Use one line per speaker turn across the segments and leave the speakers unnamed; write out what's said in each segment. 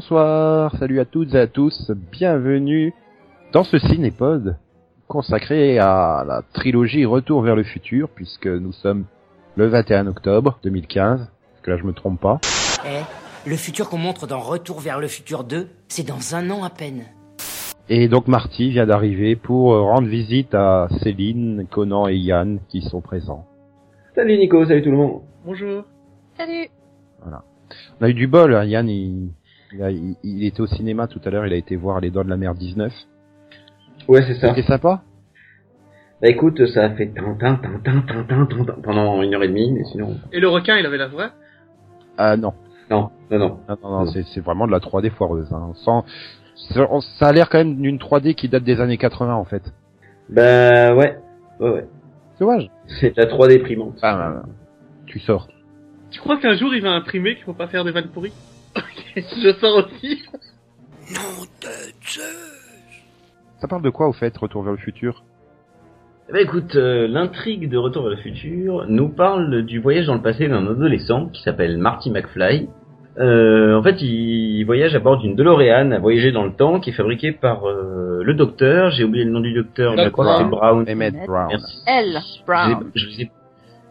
Bonsoir, salut à toutes et à tous, bienvenue dans ce cinépod consacré à la trilogie Retour vers le futur, puisque nous sommes le 21 octobre 2015, parce que là je me trompe pas.
Eh, le futur qu'on montre dans Retour vers le futur 2, c'est dans un an à peine.
Et donc Marty vient d'arriver pour rendre visite à Céline, Conan et Yann qui sont présents.
Salut Nico, salut tout le monde.
Bonjour.
Salut.
On a eu du bol, hein, Yann, il, il, il, il, était au cinéma tout à l'heure, il a été voir Les Dents de la Mer 19.
Ouais, c'est ça.
C'était sympa
Bah écoute, ça a fait tintin, tintin, tintin, tintin pendant une heure et demie, mais sinon.
Et le requin, il avait la vraie?
Ah euh, non.
Non, non, non.
non, non, non c'est vraiment de la 3D foireuse. Hein. Ça a l'air quand même d'une 3D qui date des années 80 en fait.
Bah ouais, ouais, ouais.
Dommage.
C'est la 3D imprimante.
Ah, bah, bah. tu sors.
Tu crois qu'un jour il va imprimer qu'il faut pas faire des vannes pourries? Je sors aussi.
Ça parle de quoi au fait, Retour vers le futur?
Bah écoute, euh, l'intrigue de Retour vers le futur nous parle du voyage dans le passé d'un adolescent qui s'appelle Marty McFly. Euh, en fait, il voyage à bord d'une DeLorean à voyager dans le temps qui est fabriquée par euh, le docteur. J'ai oublié le nom du docteur, mais je crois que c'est Brown.
Emmett Brown.
Merci.
Elle, Brown.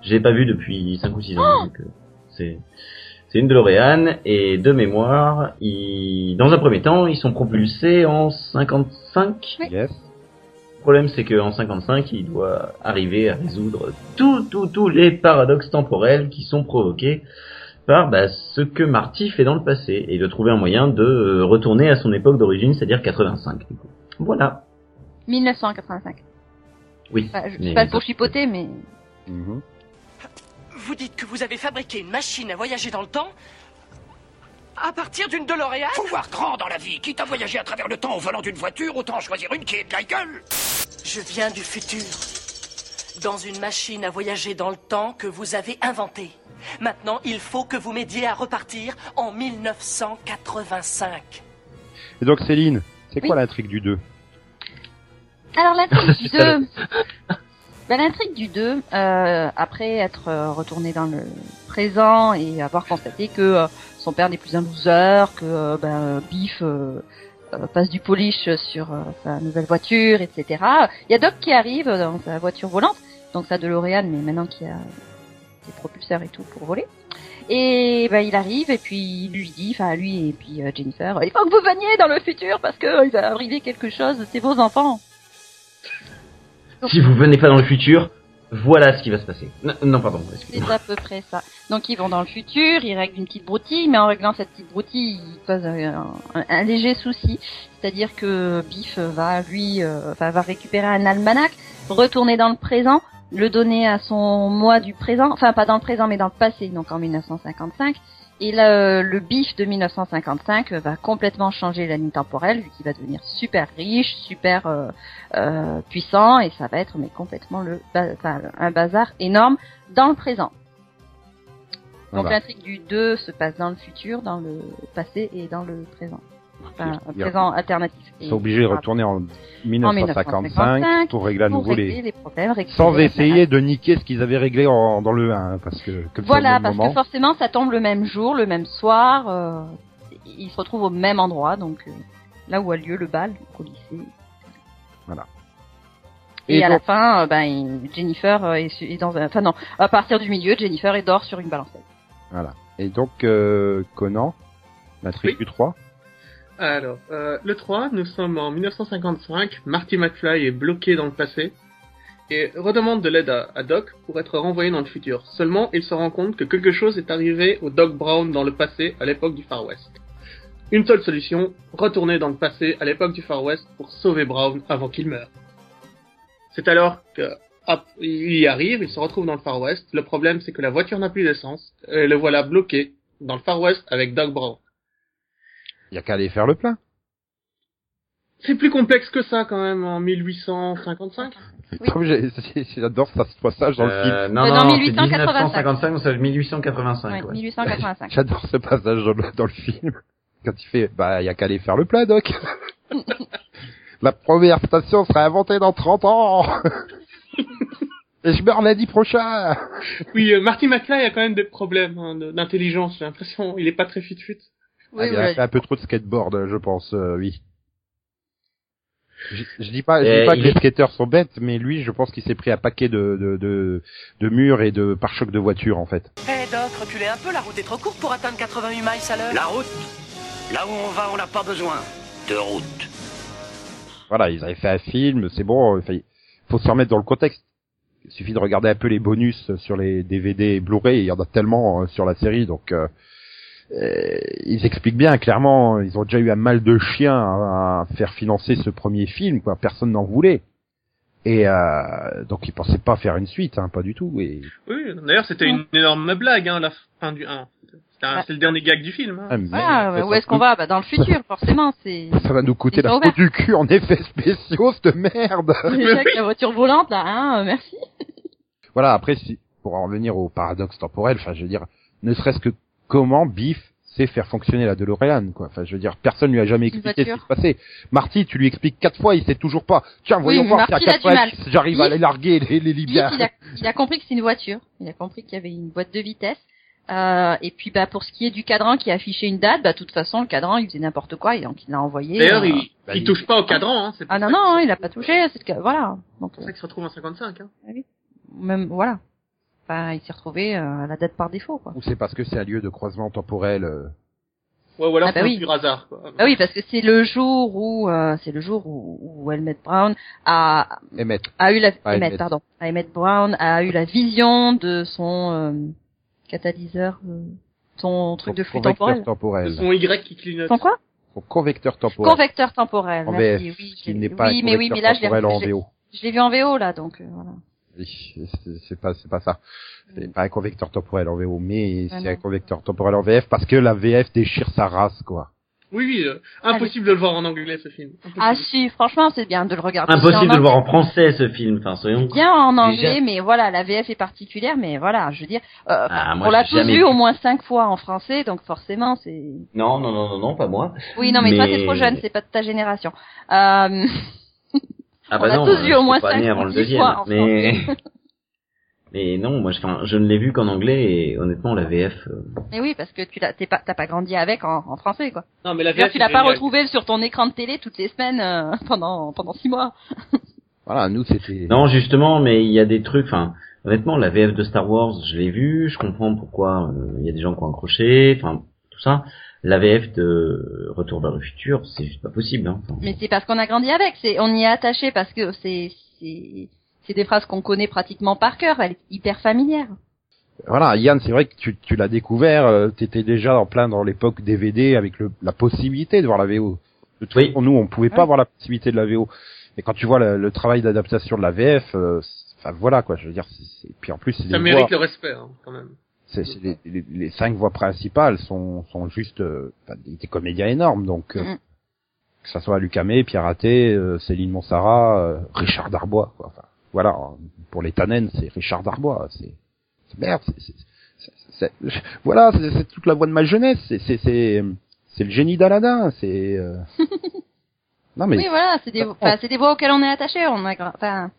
L'ai pas vu depuis 5 ou 6 ans. donc, euh, c'est c'est une DeLorean et de mémoire, ils, dans un premier temps, ils sont propulsés en 55.
Yes.
Le problème, c'est qu'en 55, il doit arriver à résoudre tous tous tous les paradoxes temporels qui sont provoqués par bah, ce que Marty fait dans le passé et de trouver un moyen de euh, retourner à son époque d'origine, c'est-à-dire 85. du coup. Voilà.
1985.
Oui.
Enfin, je
mais-
pas pour chipoter, mais
Mhm.
Vous dites que vous avez fabriqué une machine à voyager dans le temps à partir d'une DeLorean
Faut voir grand dans la vie. Quitte à voyager à travers le temps au volant d'une voiture, autant choisir une qui est de la gueule.
Je viens du futur. Dans une machine à voyager dans le temps que vous avez inventée. Maintenant, il faut que vous m'aidiez à repartir en 1985.
Et donc Céline, c'est
Oui.
quoi l'intrigue du 2
Alors l'intrigue du
C'est ça,
2, ben, l'intrigue du 2, euh, après être euh, retourné dans le présent et avoir constaté que euh, son père n'est plus un loser, que euh, ben, Biff euh, passe du polish sur sa nouvelle voiture, etc. Il y a Doc qui arrive dans sa voiture volante, donc sa DeLorean, mais maintenant qui a ses propulseurs et tout pour voler. Et ben il arrive et puis il lui dit, enfin lui et puis Jennifer, il faut que vous veniez dans le futur parce que il va arriver quelque chose, c'est vos enfants.
Si vous venez pas dans le futur, voilà ce qui va se passer. Non, non, pardon.
C'est à peu près ça. Donc ils vont dans le futur, ils règlent une petite broutille, mais en réglant cette petite broutille, ils posent un, un- léger souci, c'est-à-dire que Biff va lui, euh, va récupérer un almanach, retourner dans le présent, le donner à son moi du présent, enfin pas dans le présent mais dans le passé, donc en 1955. Et le, le Biff de 1955 va complètement changer la ligne temporelle, vu qu'il va devenir super riche, super euh, euh, puissant, et ça va être mais complètement le, enfin, un bazar énorme dans le présent. Donc
Voilà.
l'intrigue du 2 se passe dans le futur, dans le passé et dans le présent. Enfin, un présent alternatif.
Ils sont obligés de retourner en 1955
1955
pour régler à nouveau
régler
les...
les problèmes.
Sans
la
essayer de niquer ce qu'ils avaient réglé en- dans le 1, parce que comme
Voilà, parce
moment,
que forcément ça tombe le même jour, le même soir. Euh, ils se retrouvent au même endroit, donc euh, là où a lieu le bal au lycée.
Voilà.
Et,
Et
à
donc-
la fin, euh, ben Jennifer est, su- est dans un, enfin non, à partir du milieu, Jennifer est dort sur une balancette.
Voilà. Et donc, euh, Conan, l'intrigue
Oui.
du 3.
Alors, euh, le 3, nous sommes en 1955, Marty McFly est bloqué dans le passé et redemande de l'aide à, Doc pour être renvoyé dans le futur. Seulement, il se rend compte que quelque chose est arrivé au Doc Brown dans le passé à l'époque du Far West. Une seule solution, retourner dans le passé à l'époque du Far West pour sauver Brown avant qu'il meure. C'est alors que il y arrive, il se retrouve dans le Far West. Le problème, c'est que la voiture n'a plus d'essence et le voilà bloqué dans le Far West avec Doc Brown.
Il y a qu'à aller faire le plein.
C'est plus complexe que ça quand même en 1855.
Oui.
Comme j'ai- j'ai- J'adore ça, ce passage dans le film.
Euh, non,
Euh,
non, non, c'est
1885.
1955, donc c'est 1885.
Ouais,
ouais.
1885.
J'adore ce passage dans le, dans le film. Quand il fait, bah, il y a qu'à aller faire le plein, Doc. La première station sera inventée dans 30 ans. Et je meurs lundi prochain.
Oui, euh, Marty McFly a quand même des problèmes hein, d'intelligence, j'ai l'impression. Il est pas très fit-fit.
Oui,
Ah, il a fait un peu trop de skateboard, je pense, euh, oui. Je, je dis pas, je
Euh,
dis pas
il
que les skateurs sont bêtes, mais lui, je pense qu'il s'est pris un paquet de, de, de, de murs et de pare-chocs de voitures, en fait.
Hé Doc, reculez un peu, la route est trop courte pour atteindre 88 miles à l'heure.
La route Là où on va, on n'a pas besoin de route.
Voilà, ils avaient fait un film, c'est bon, il faut se remettre dans le contexte. Il suffit de regarder un peu les bonus sur les DVD et Blu-ray, il y en a tellement euh, sur la série, donc euh, euh, ils expliquent bien, clairement, ils ont déjà eu un mal de chien à, à faire financer ce premier film, quoi, personne n'en voulait. Et euh, donc ils pensaient pas faire une suite, hein, pas du tout. Et
Oui, d'ailleurs, c'était une énorme blague, hein, la fin du 1. C'était un-
Ouais.
C'est le dernier gag du film. Hein.
Ah, mais
Voilà,
ça
où est-ce qu'on va? Bah dans le futur, forcément, c'est
Ça va nous coûter la peau du cul en effets spéciaux, cette merde.
avec la voiture volante là, hein, euh, merci.
voilà, après, si, pour en revenir au paradoxe temporel, enfin, je veux dire, ne serait-ce que comment Biff sait faire fonctionner la DeLorean, quoi. Enfin, je veux dire, personne lui a jamais expliqué ce qui se passait. Marty, tu lui expliques quatre fois, il sait toujours pas. Tiens, voyons
mais
voir si à quatre
du mal.
fois, j'arrive à les larguer, les, les Libyens.
il a, il a compris que c'est une voiture. Il a compris qu'il y avait une boîte de vitesse. Euh, et puis bah pour ce qui est du cadran qui affichait une date, bah de toute façon le cadran il faisait n'importe quoi et donc il l'a envoyé.
D'ailleurs,
euh,
il,
bah,
il touche pas au cadran. Hein,
Ah non non,
que-
il a pas touché, c'est que voilà. Donc
C'est pour ça qu'il se retrouve en 55. Hein.
même voilà. Enfin, il s'est retrouvé euh, à la date par défaut quoi.
Ou c'est parce que c'est un lieu de croisement temporel. euh,
Ouais, ou alors
Ah bah
c'est
oui.
pur hasard. Quoi.
Bah oui parce que c'est le jour où euh, c'est le jour où, où Emmett Brown a
Emmett.
a eu la
Ah,
Emmett,
Emmett.
pardon Emmett Brown a eu la vision de son euh, catalyseur euh, son truc de flux temporel.
temporel.
Son Y qui clignote.
Son quoi?
Son convecteur temporel.
Convecteur temporel.
En
merci,
VF,
oui,
n'est pas
oui,
un
mais oui, mais là je l'ai je l'ai vu en VO là, donc euh, voilà.
Oui, c'est- pas c'est pas ça. C'est pas un convecteur temporel en VO, mais
Ah
c'est un convecteur temporel en VF parce que la VF déchire sa race, quoi.
Oui, oui. euh, impossible de le voir en anglais ce film. Impossible.
Ah si, franchement, c'est bien de le regarder.
Impossible de le voir en français ce film. Enfin, soyons.
Bien en anglais, mais voilà, la VF est particulière, mais voilà, je veux dire, euh,
Ah, moi,
on l'a tous
jamais
vu au moins cinq fois en français, donc forcément, c'est.
Non, non, non, non, non, pas moi.
Oui, non, mais, toi,
Mais-
t'es trop jeune, c'est pas de ta génération. Euh,
Ah
On
bah non,
tous
euh,
vu au
je
moins cinq
avant le deuxième.
fois
mais mais non, moi, je, enfin, je ne l'ai vu qu'en anglais et honnêtement, la VF. euh,
mais oui, parce que tu t'es pas, t'as pas grandi avec en, en français, quoi.
Non, mais la VF.
tu l'as pas retrouvé sur ton écran de télé toutes les semaines euh, pendant pendant six mois.
Voilà, nous c'était.
Non, justement, mais il y a des trucs. Enfin, honnêtement, la VF de Star Wars, je l'ai vu. Je comprends pourquoi euh, il y a des gens qui ont accroché. Enfin, tout ça. La VF de Retour vers le futur, c'est juste pas possible. Hein. Enfin,
Mais c'est parce qu'on a grandi avec, c'est on y est attaché parce que c'est c'est c'est des phrases qu'on connaît pratiquement par cœur, elle est hyper familière.
Voilà, Yann, c'est vrai que tu, tu l'as découvert, euh, t'étais déjà en plein dans l'époque DVD avec le, la possibilité de voir la VO. De toute
Oui.
façon, nous, on pouvait pas avoir la possibilité de la VO. Et quand tu vois le, le travail d'adaptation de la VF, euh, enfin voilà quoi, je veux dire. c'est- c'est- Puis en plus, c'est
Ça mérite
voix-
le respect, hein, quand même.
C'est- c'est les, les- les cinq voix principales sont, sont juste euh, des, comédiens énormes. Donc euh, que ça soit Luc Hamé, Pierre Raté, euh, Céline Monsara, euh, Richard Darbois. Quoi. Enfin, voilà, pour les Tannen, c'est Richard Darbois. C'est c'est- merde. c'est- voilà, c'est toute la voix de ma jeunesse. C'est c'est c'est le génie d'Aladin. C'est euh... non mais
Oui, voilà, c'est des, enfin, c'est des voix auxquelles on est attaché. On a, enfin,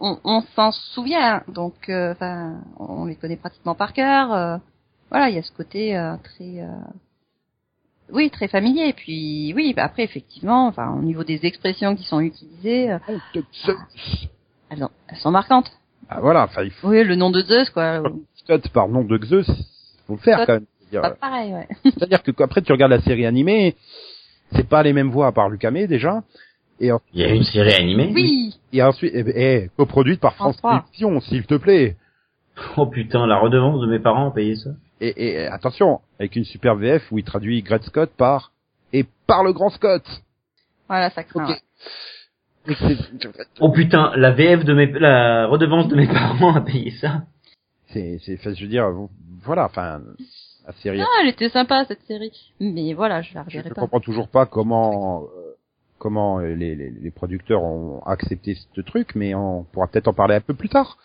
on, on s'en souvient, donc, euh, enfin, on les connaît pratiquement par cœur. euh, voilà, il y a ce côté euh, très, euh, oui, très familier. Et puis, oui, bah, après, effectivement, enfin, au niveau des expressions qui sont utilisées, euh, elles, ont- elles sont marquantes.
ah, voilà. Enfin, il faut
Oui, le nom de Zeus, quoi.
Scott par nom de Zeus. Faut le faire quand même. C'est-à-dire,
Pas pareil, ouais.
C'est-à-dire que après tu regardes la série animée, c'est pas les mêmes voix à part Luc Hamé déjà. Et,
Il y a une série animée.
Oui,
et ensuite, eh, ben, eh, coproduite par France. Télévisions, s'il te plaît.
Oh putain, la redevance de mes parents a payé ça.
Et, et attention, avec une super VF où il traduit Gret Scott par et par le grand Scott.
voilà, ça craint.
Ok.
ouais.
Et c'est-
Oh putain, la VF de mes, la redevance de mes parents a payé ça.
C'est, c'est, enfin, je veux dire, voilà, enfin, la série.
Ah, elle était sympa cette série, mais voilà, je la
je
reverrai
ne
pas.
comprends toujours pas comment, euh, comment les, les, les producteurs ont accepté ce truc, mais on pourra peut-être en parler un peu plus tard.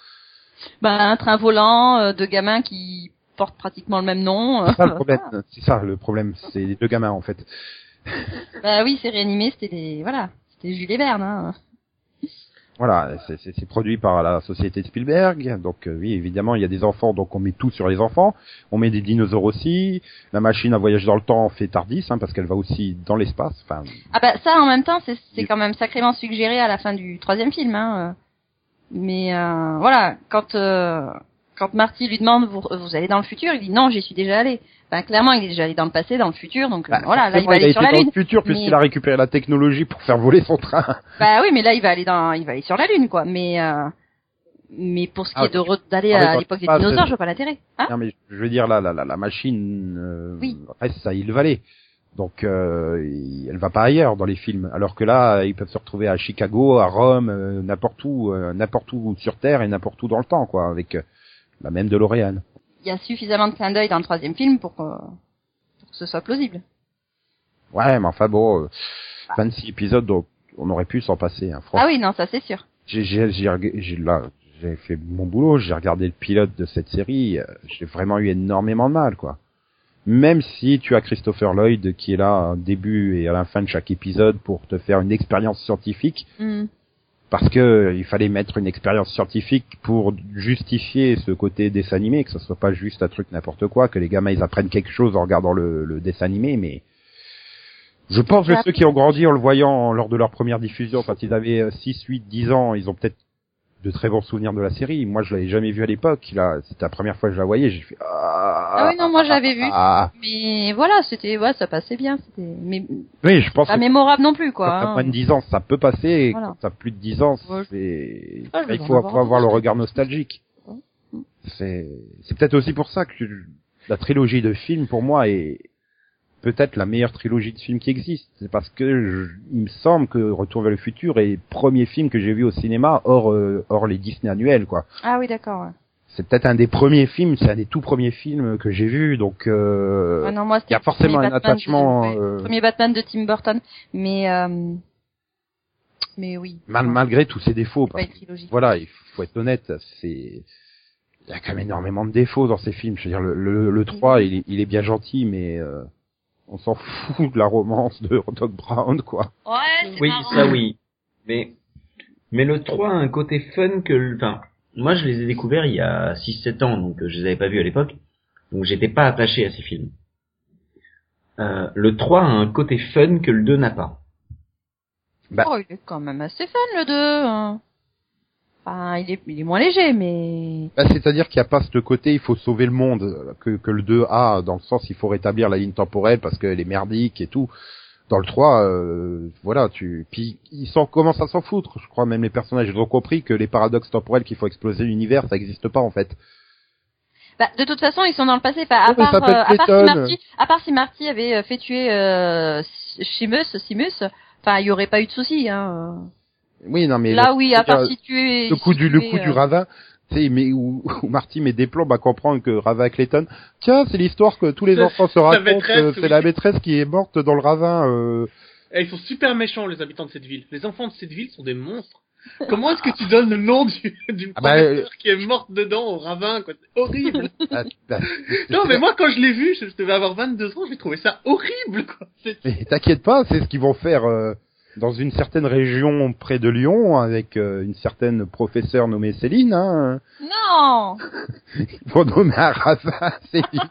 Bah, un train volant euh, de gamins qui portent pratiquement le même nom. euh,
C'est ça le problème. C'est ça le problème. C'est les deux gamins en fait.
bah oui, c'est réanimé, c'était les voilà, c'était Jules et Verne. Hein.
Voilà, c'est- produit par la société de Spielberg, donc euh, oui, évidemment, il y a des enfants, donc on met tout sur les enfants. On met des dinosaures aussi. La machine à voyage dans le temps fait Tardis, hein, parce qu'elle va aussi dans l'espace. Enfin,
Ah bah ça en même temps c'est
Oui.
quand même sacrément suggéré à la fin du troisième film. Hein. euh. Mais euh, voilà, quand euh, quand Marty lui demande vous, vous allez dans le futur, il dit non j'y suis déjà allé. Enfin clairement il est déjà allé dans le passé, dans le futur, donc euh,
bah,
voilà là il va aller
a
sur
été
la
dans
lune.
le futur puisqu'il
Mais-
a récupéré la technologie pour faire voler son train.
Bah oui mais là il va aller dans il va aller sur la lune quoi. Mais euh, mais pour ce qui
Ah,
est de re- d'aller
ah,
à l'époque des dinosaures, je vois pas l'intérêt. Hein
non mais je veux dire là, la, la, la machine euh,
Oui.
reste à Hill Valley. Donc euh, il- elle va pas ailleurs dans les films. Alors que là, ils peuvent se retrouver à Chicago, à Rome, euh, n'importe où, euh, n'importe où sur Terre et n'importe où dans le temps, quoi, avec euh, la même DeLorean.
Il y a suffisamment de clins d'œil dans le troisième film pour que, pour que ce soit plausible.
Ouais, mais enfin bon, euh, 26 épisodes, donc on aurait pu s'en passer. Hein,
Ah oui non ça c'est sûr.
J'ai, j'ai, j'ai, reg- j'ai- là, j'ai fait mon boulot, j'ai regardé le pilote de cette série, euh, j'ai vraiment eu énormément de mal, quoi. Même si tu as Christopher Lloyd qui est là au début et à la fin de chaque épisode pour te faire une expérience scientifique,
Hmm.
Parce que euh, il fallait mettre une expérience scientifique pour justifier ce côté dessin animé, que ce soit pas juste un truc n'importe quoi, que les gamins ils apprennent quelque chose en regardant le, le dessin animé, mais je pense que ceux qui ont grandi en le voyant lors de leur première diffusion, quand ils avaient euh, 6, 8, 10 ans, ils ont peut-être de très bons souvenirs de la série. Moi, je l'avais jamais vu à l'époque. Là, c'était la première fois que je la voyais. J'ai fait ah,
Ah oui, non, moi, je l'avais vu.
Ah,
Mais voilà c'était ouais ça passait bien. C'était mais
oui, je pense
pas
que
mémorable non plus
quand
quoi.
t'as
hein.
moins de 10 ans, ça peut passer. Et
Voilà.
quand t'as plus de 10 ans,
Ouais,
c'est
Ah, je
il faut,
avoir
faut avoir le regard nostalgique. C'est c'est peut-être aussi pour ça que la trilogie de films pour moi est peut-être la meilleure trilogie de films qui existe. C'est parce que je- il me semble que Retour vers le futur est le premier film que j'ai vu au cinéma hors euh, hors les Disney annuels quoi.
Ah oui d'accord. Ouais.
C'est peut-être un des premiers films, c'est un des tout premiers films que j'ai vu donc euh,
Ah non moi
il y a forcément un
Batman
attachement
de,
euh,
premier Batman de Tim Burton mais euh, mais oui.
mal, malgré tous ses défauts. Parce voilà, il faut être honnête, c'est il y a quand même énormément de défauts dans ces films. Je veux dire, le, le, le 3, il est, il est bien gentil, mais euh, on s'en fout de la romance de Doc Brown, quoi.
Ouais, c'est
Oui,
marrant.
ça oui. Mais, mais le 3 a un côté fun que le, enfin, moi je les ai découverts il y a 6-7 ans, donc euh, je les avais pas vus à l'époque. Donc j'étais pas attaché à ces films. Euh, le 3 a un côté fun que le 2 n'a pas.
Bah.
Oh, il est quand même assez fun le 2. hein. Enfin, il est, il est moins léger, mais
Bah, C'est-à-dire qu'il n'y a pas ce côté, il faut sauver le monde, que, que le 2 a, dans le sens, il faut rétablir la ligne temporelle parce qu'elle est merdique et tout. Dans le 3, euh, voilà, tu, puis ils s'en commencent à s'en foutre. Je crois même les personnages ils ont compris que les paradoxes temporels qu'il faut exploser l'univers, ça n'existe pas en fait.
bah, de toute façon, ils sont dans le passé. Enfin, à, part, euh, à part si. Marty, à part si Marty avait euh, fait tuer euh, Simus, Simus, enfin, il y aurait pas eu de souci. Hein.
Oui, non mais
Là,
le-
oui, à part si tuer.
le coup
si
du le coup du
euh,
ravin tu sais mais où, où Marty met des plombs à comprendre que Ravin Clayton tiens c'est l'histoire que tous les enfants se racontent
maîtresse,
euh, c'est
oui.
la maîtresse qui est morte dans le ravin euh,
Et ils sont super méchants, les habitants de cette ville. Les enfants de cette ville sont des monstres. Comment est-ce que tu donnes le nom du, du
Ah bah,
professeur qui est morte dedans au ravin, quoi? C'est horrible.
ah, bah,
non, mais moi, quand je l'ai vu, je, je devais avoir 22 ans, j'ai trouvé ça horrible, quoi.
Mais t'inquiète pas c'est ce qu'ils vont faire euh, dans une certaine région près de Lyon avec euh, une certaine professeure nommée Céline hein.
Non,
ils vont nommer un ravin Céline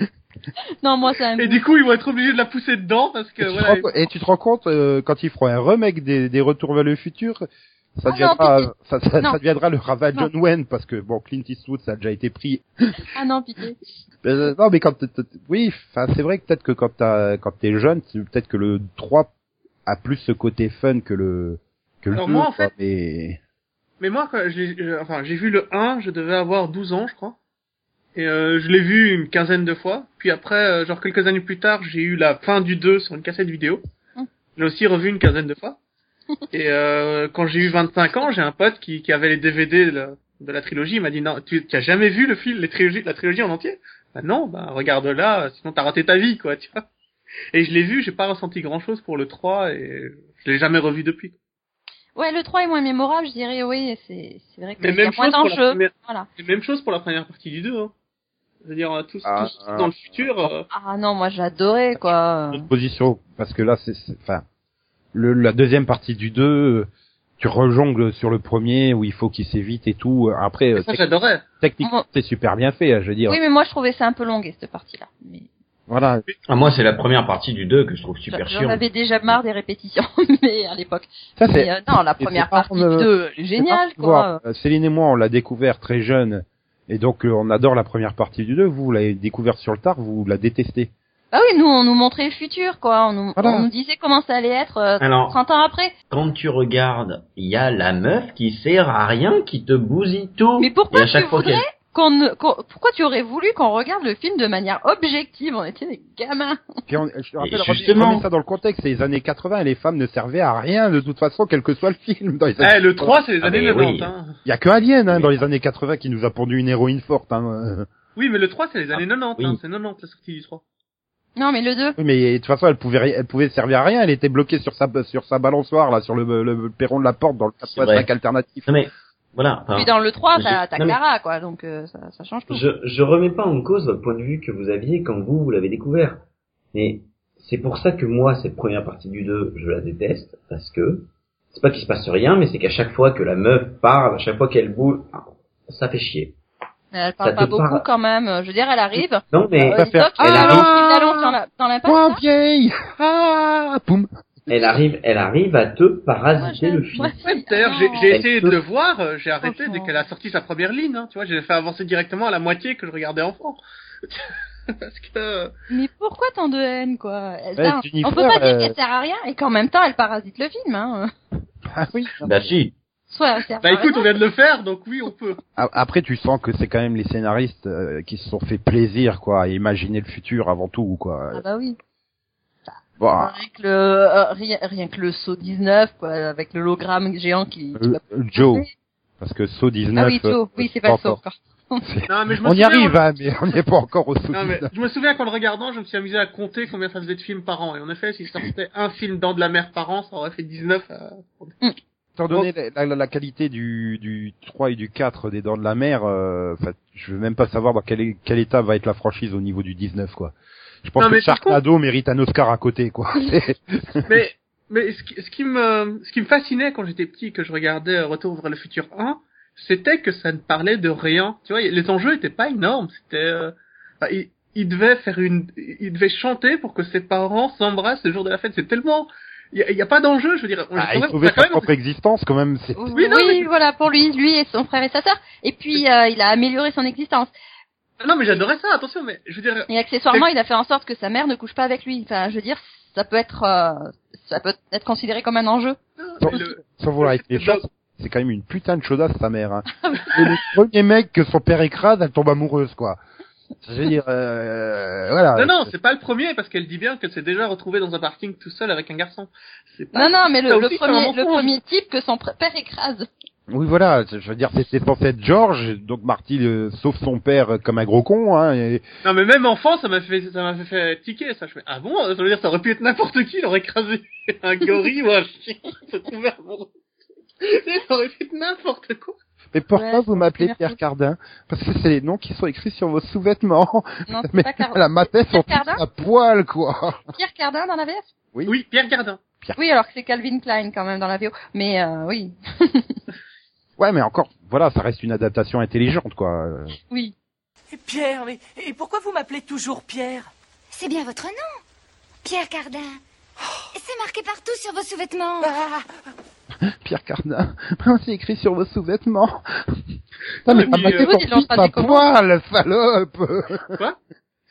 non, moi c'est un.
Et du coup, ils vont être obligés de la pousser dedans parce que,
et, tu te
voilà.
rends, co- et tu te rends compte euh, quand ils feront un remake des, des Retours vers le futur ça
Ah
deviendra,
non,
ça, ça, ça deviendra le ravin
Non.
John Wayne parce que bon Clint Eastwood ça a déjà été pris
Ah non, pitié.
Euh, non, mais quand oui, enfin c'est vrai que peut-être que quand t'as quand t'es jeune, tu- peut-être que le 3 a plus ce côté fun que le que le
Alors
2,
moi, en
quoi,
fait-
mais
Mais moi, quand je- enfin, j'ai vu le 1, je devais avoir 12 ans, je crois. Et euh, je l'ai vu une quinzaine de fois. Puis après, euh, genre quelques années plus tard, j'ai eu la fin du 2 sur une cassette vidéo.
Mm.
J'ai aussi revu une quinzaine de fois. Et euh, quand j'ai eu 25 ans, j'ai un pote qui, qui avait les DVD de la, de la trilogie. Il m'a dit non, tu, tu as jamais vu le film, les trilogies, la trilogie en entier? Bah non, bah regarde là, sinon t'as raté ta vie, quoi, tu vois. Et je l'ai vu, j'ai pas ressenti grand chose pour le 3 et je l'ai jamais revu depuis.
Ouais, le 3 est moins mémorable, je dirais, oui, c'est c'est vrai que y a
même
moins
chose pour la
d'enjeux.
première-
Voilà.
C'est même chose pour la première partie du 2. Hein. Je veux dire, euh, tous,
Ah,
tous
ah,
dans le futur. euh,
Ah non, moi j'adorais, quoi.
notre position parce que là c'est enfin le la deuxième partie du 2 euh, tu rejongles sur le premier où il faut qu'il s'évite et tout. Après,
Ça, j'adorais.
techniquement, c'est super bien fait, hein, je veux dire.
Oui, mais moi je trouvais ça un peu longué cette partie-là. Mais
Voilà.
Ah, moi, c'est la première partie du 2 que je trouve super
J'en
chiant.
avais déjà marre des répétitions, mais à l'époque.
Ça, c'est,
euh, non, la première partie de
c'est
génial,
pas pour
quoi.
voir. Euh, Céline et moi, on l'a découvert très jeune. Et donc, euh, on adore la première partie du 2. Vous, vous l'avez découvert sur le tard, vous la détestez.
Bah oui, nous, on nous montrait le futur, quoi. On nous,
Voilà.
on nous disait comment ça allait être euh,
Alors-
30 ans après.
Quand tu regardes, il y a la meuf qui sert à rien, qui te bousille tout.
Mais pourquoi
Et à chaque
tu
fois
voudrais qu'on qu'on- pourquoi tu aurais voulu qu'on regarde le film de manière objective? On était des gamins.
Puis on, je te rappelle,
Et justement-
remets ça dans le contexte, c'est les années 80 et les femmes ne servaient à rien de toute façon, quel que soit le film. Dans les années
Eh, le 3, c'est les
Ah,
années
mais
90.
oui.
Hein.
Il y a que Alien hein, dans les années 80 qui nous a pondu une héroïne forte. Hein.
Oui, mais le 3, c'est les années 90.
oui.
Hein. C'est 90 la sortie du 3.
Non, mais le 2.
Oui, mais de toute façon, elle pouvait, elle pouvait servir à rien. Elle était bloquée sur sa sur sa balançoire là, sur le, le perron de la porte dans le
C'est
85
vrai.
alternatif.
Non mais, voilà. enfin,
Puis dans le 3,
je-
t'as Clara, quoi. Donc euh, ça, ça change tout.
je, je remets pas en cause votre point de vue que vous aviez quand vous, vous l'avez découvert. Mais c'est pour ça que moi, cette première partie du 2, je la déteste, parce que c'est pas qu'il se passe rien, mais c'est qu'à chaque fois que la meuf parle, à chaque fois qu'elle bouge, ah, ça fait chier.
Mais Elle parle
ça
pas beaucoup
parle.
quand même. Je veux dire, elle arrive.
Non mais,
Euh,
faire-
Doc,
elle arrive-
dans la- dans l'impasse.
Point
là.
vieille Ah Poum
elle arrive, elle arrive à te parasiter le film.
Ouais. D'ailleurs,
Ah
j'ai essayé
peut-
de le voir, euh, j'ai arrêté dès qu'elle a sorti sa première ligne. Hein, tu vois, j'ai fait avancer directement à la moitié que je regardais enfant. Parce que...
Mais pourquoi tant de haine, quoi?
Ouais, Jennifer,
On peut pas dire
euh,
qu'elle sert à rien et qu'en même temps elle parasite le film. Hein.
Ah oui.
Bah si.
Soit elle sert
Bah écoute,
rien.
on vient de le faire, donc oui, on peut.
A- Après, tu sens que c'est quand même les scénaristes euh, qui se sont fait plaisir, quoi, à imaginer le futur avant tout, quoi.
Ah bah oui. Rien que le euh, rien, rien que le saut 19 quoi, avec l'hologramme géant qui. qui
euh, euh, Joe, parce que Saut 19.
Ah oui, Joe. Oui, c'est pas le saut
encore.
Non, mais je
On y arrive,
on-
hein, mais on n'y est pas encore au Saut
Non, mais
19.
je me souviens qu'en le regardant, je me suis amusé à compter combien ça faisait de films par an. Et en effet, si sortait un film dans de la mer par an, ça aurait fait 19. euh,
Étant donné la, la- la qualité du, du 3 et du 4 des Dents de la Mer, euh, enfin, je veux même pas savoir dans quel, é- quel état va être la franchise au niveau du 19, quoi. Je pense
Non,
que Sharknado mérite un Oscar à côté, quoi.
Mais mais ce qui, ce qui me ce qui me fascinait quand j'étais petit, que je regardais Retour vers le futur 1, c'était que ça ne parlait de rien. Tu vois, les enjeux étaient pas énormes. C'était euh, enfin, il, il devait faire une, il devait chanter pour que ses parents s'embrassent le jour de la fête. C'est tellement il y a, il y a pas d'enjeu, je veux dire. on-
Ah, il
quand
sa
même-
propre existence, quand même.
Oui,
non, mais-
voilà, pour lui, lui et son frère et sa sœur. Et puis euh, il a amélioré son existence.
Non, mais j'adorais ça. Attention, mais je veux dire,
Et accessoirement, il a fait en sorte que sa mère ne couche pas avec lui. Enfin, je veux dire, ça peut être, euh, ça peut être considéré comme un enjeu.
Sans,
le-
sans vouloir être méchant, c'est quand même une putain de chaudasse, sa mère. Hein. Et le premier mec que son père écrase, elle tombe amoureuse, quoi. Je veux dire, euh, voilà.
Non, non, c'est pas le premier parce qu'elle dit bien qu'elle s'est déjà retrouvée dans un parking tout seul avec un garçon. C'est pas.
Non, non, mais le,
c'est
premier, le
mensonge.
premier type que son père écrase.
Oui, voilà. Je veux dire, c'était censé être George, donc Marty euh, sauve son père euh, comme un gros con, hein. Et...
Non, mais même enfant, ça m'a fait, ça m'a fait, fait tiquer, ça. Je fais, ah bon? Ça veut dire, ça aurait pu être n'importe qui, il aurait écrasé un gorille ou un chien, se trouver amoureux. Ça aurait pu être n'importe quoi.
Mais pourquoi
Ouais,
vous m'appelez Pierre. Cardin? Parce que c'est les noms qui sont écrits sur vos sous-vêtements.
Non,
Mais
pas Car-
la matin sont
Pierre Cardin?
à poil, quoi.
Pierre Cardin dans la VF?
Oui.
Oui, Pierre Gardin.
Oui, alors que c'est Calvin Klein quand même dans la VO. Mais euh, oui,
Ouais, mais encore, voilà, ça reste une adaptation intelligente, quoi.
Oui.
Pierre, mais et pourquoi vous m'appelez toujours Pierre?
C'est bien votre nom. Pierre Cardin. C'est marqué partout sur vos sous-vêtements.
Ah,
Pierre Cardin, c'est écrit sur vos sous-vêtements. Non, mais t'as
puis,
marqué
euh,
ils l'ont traduit comment
poil, salope
Quoi?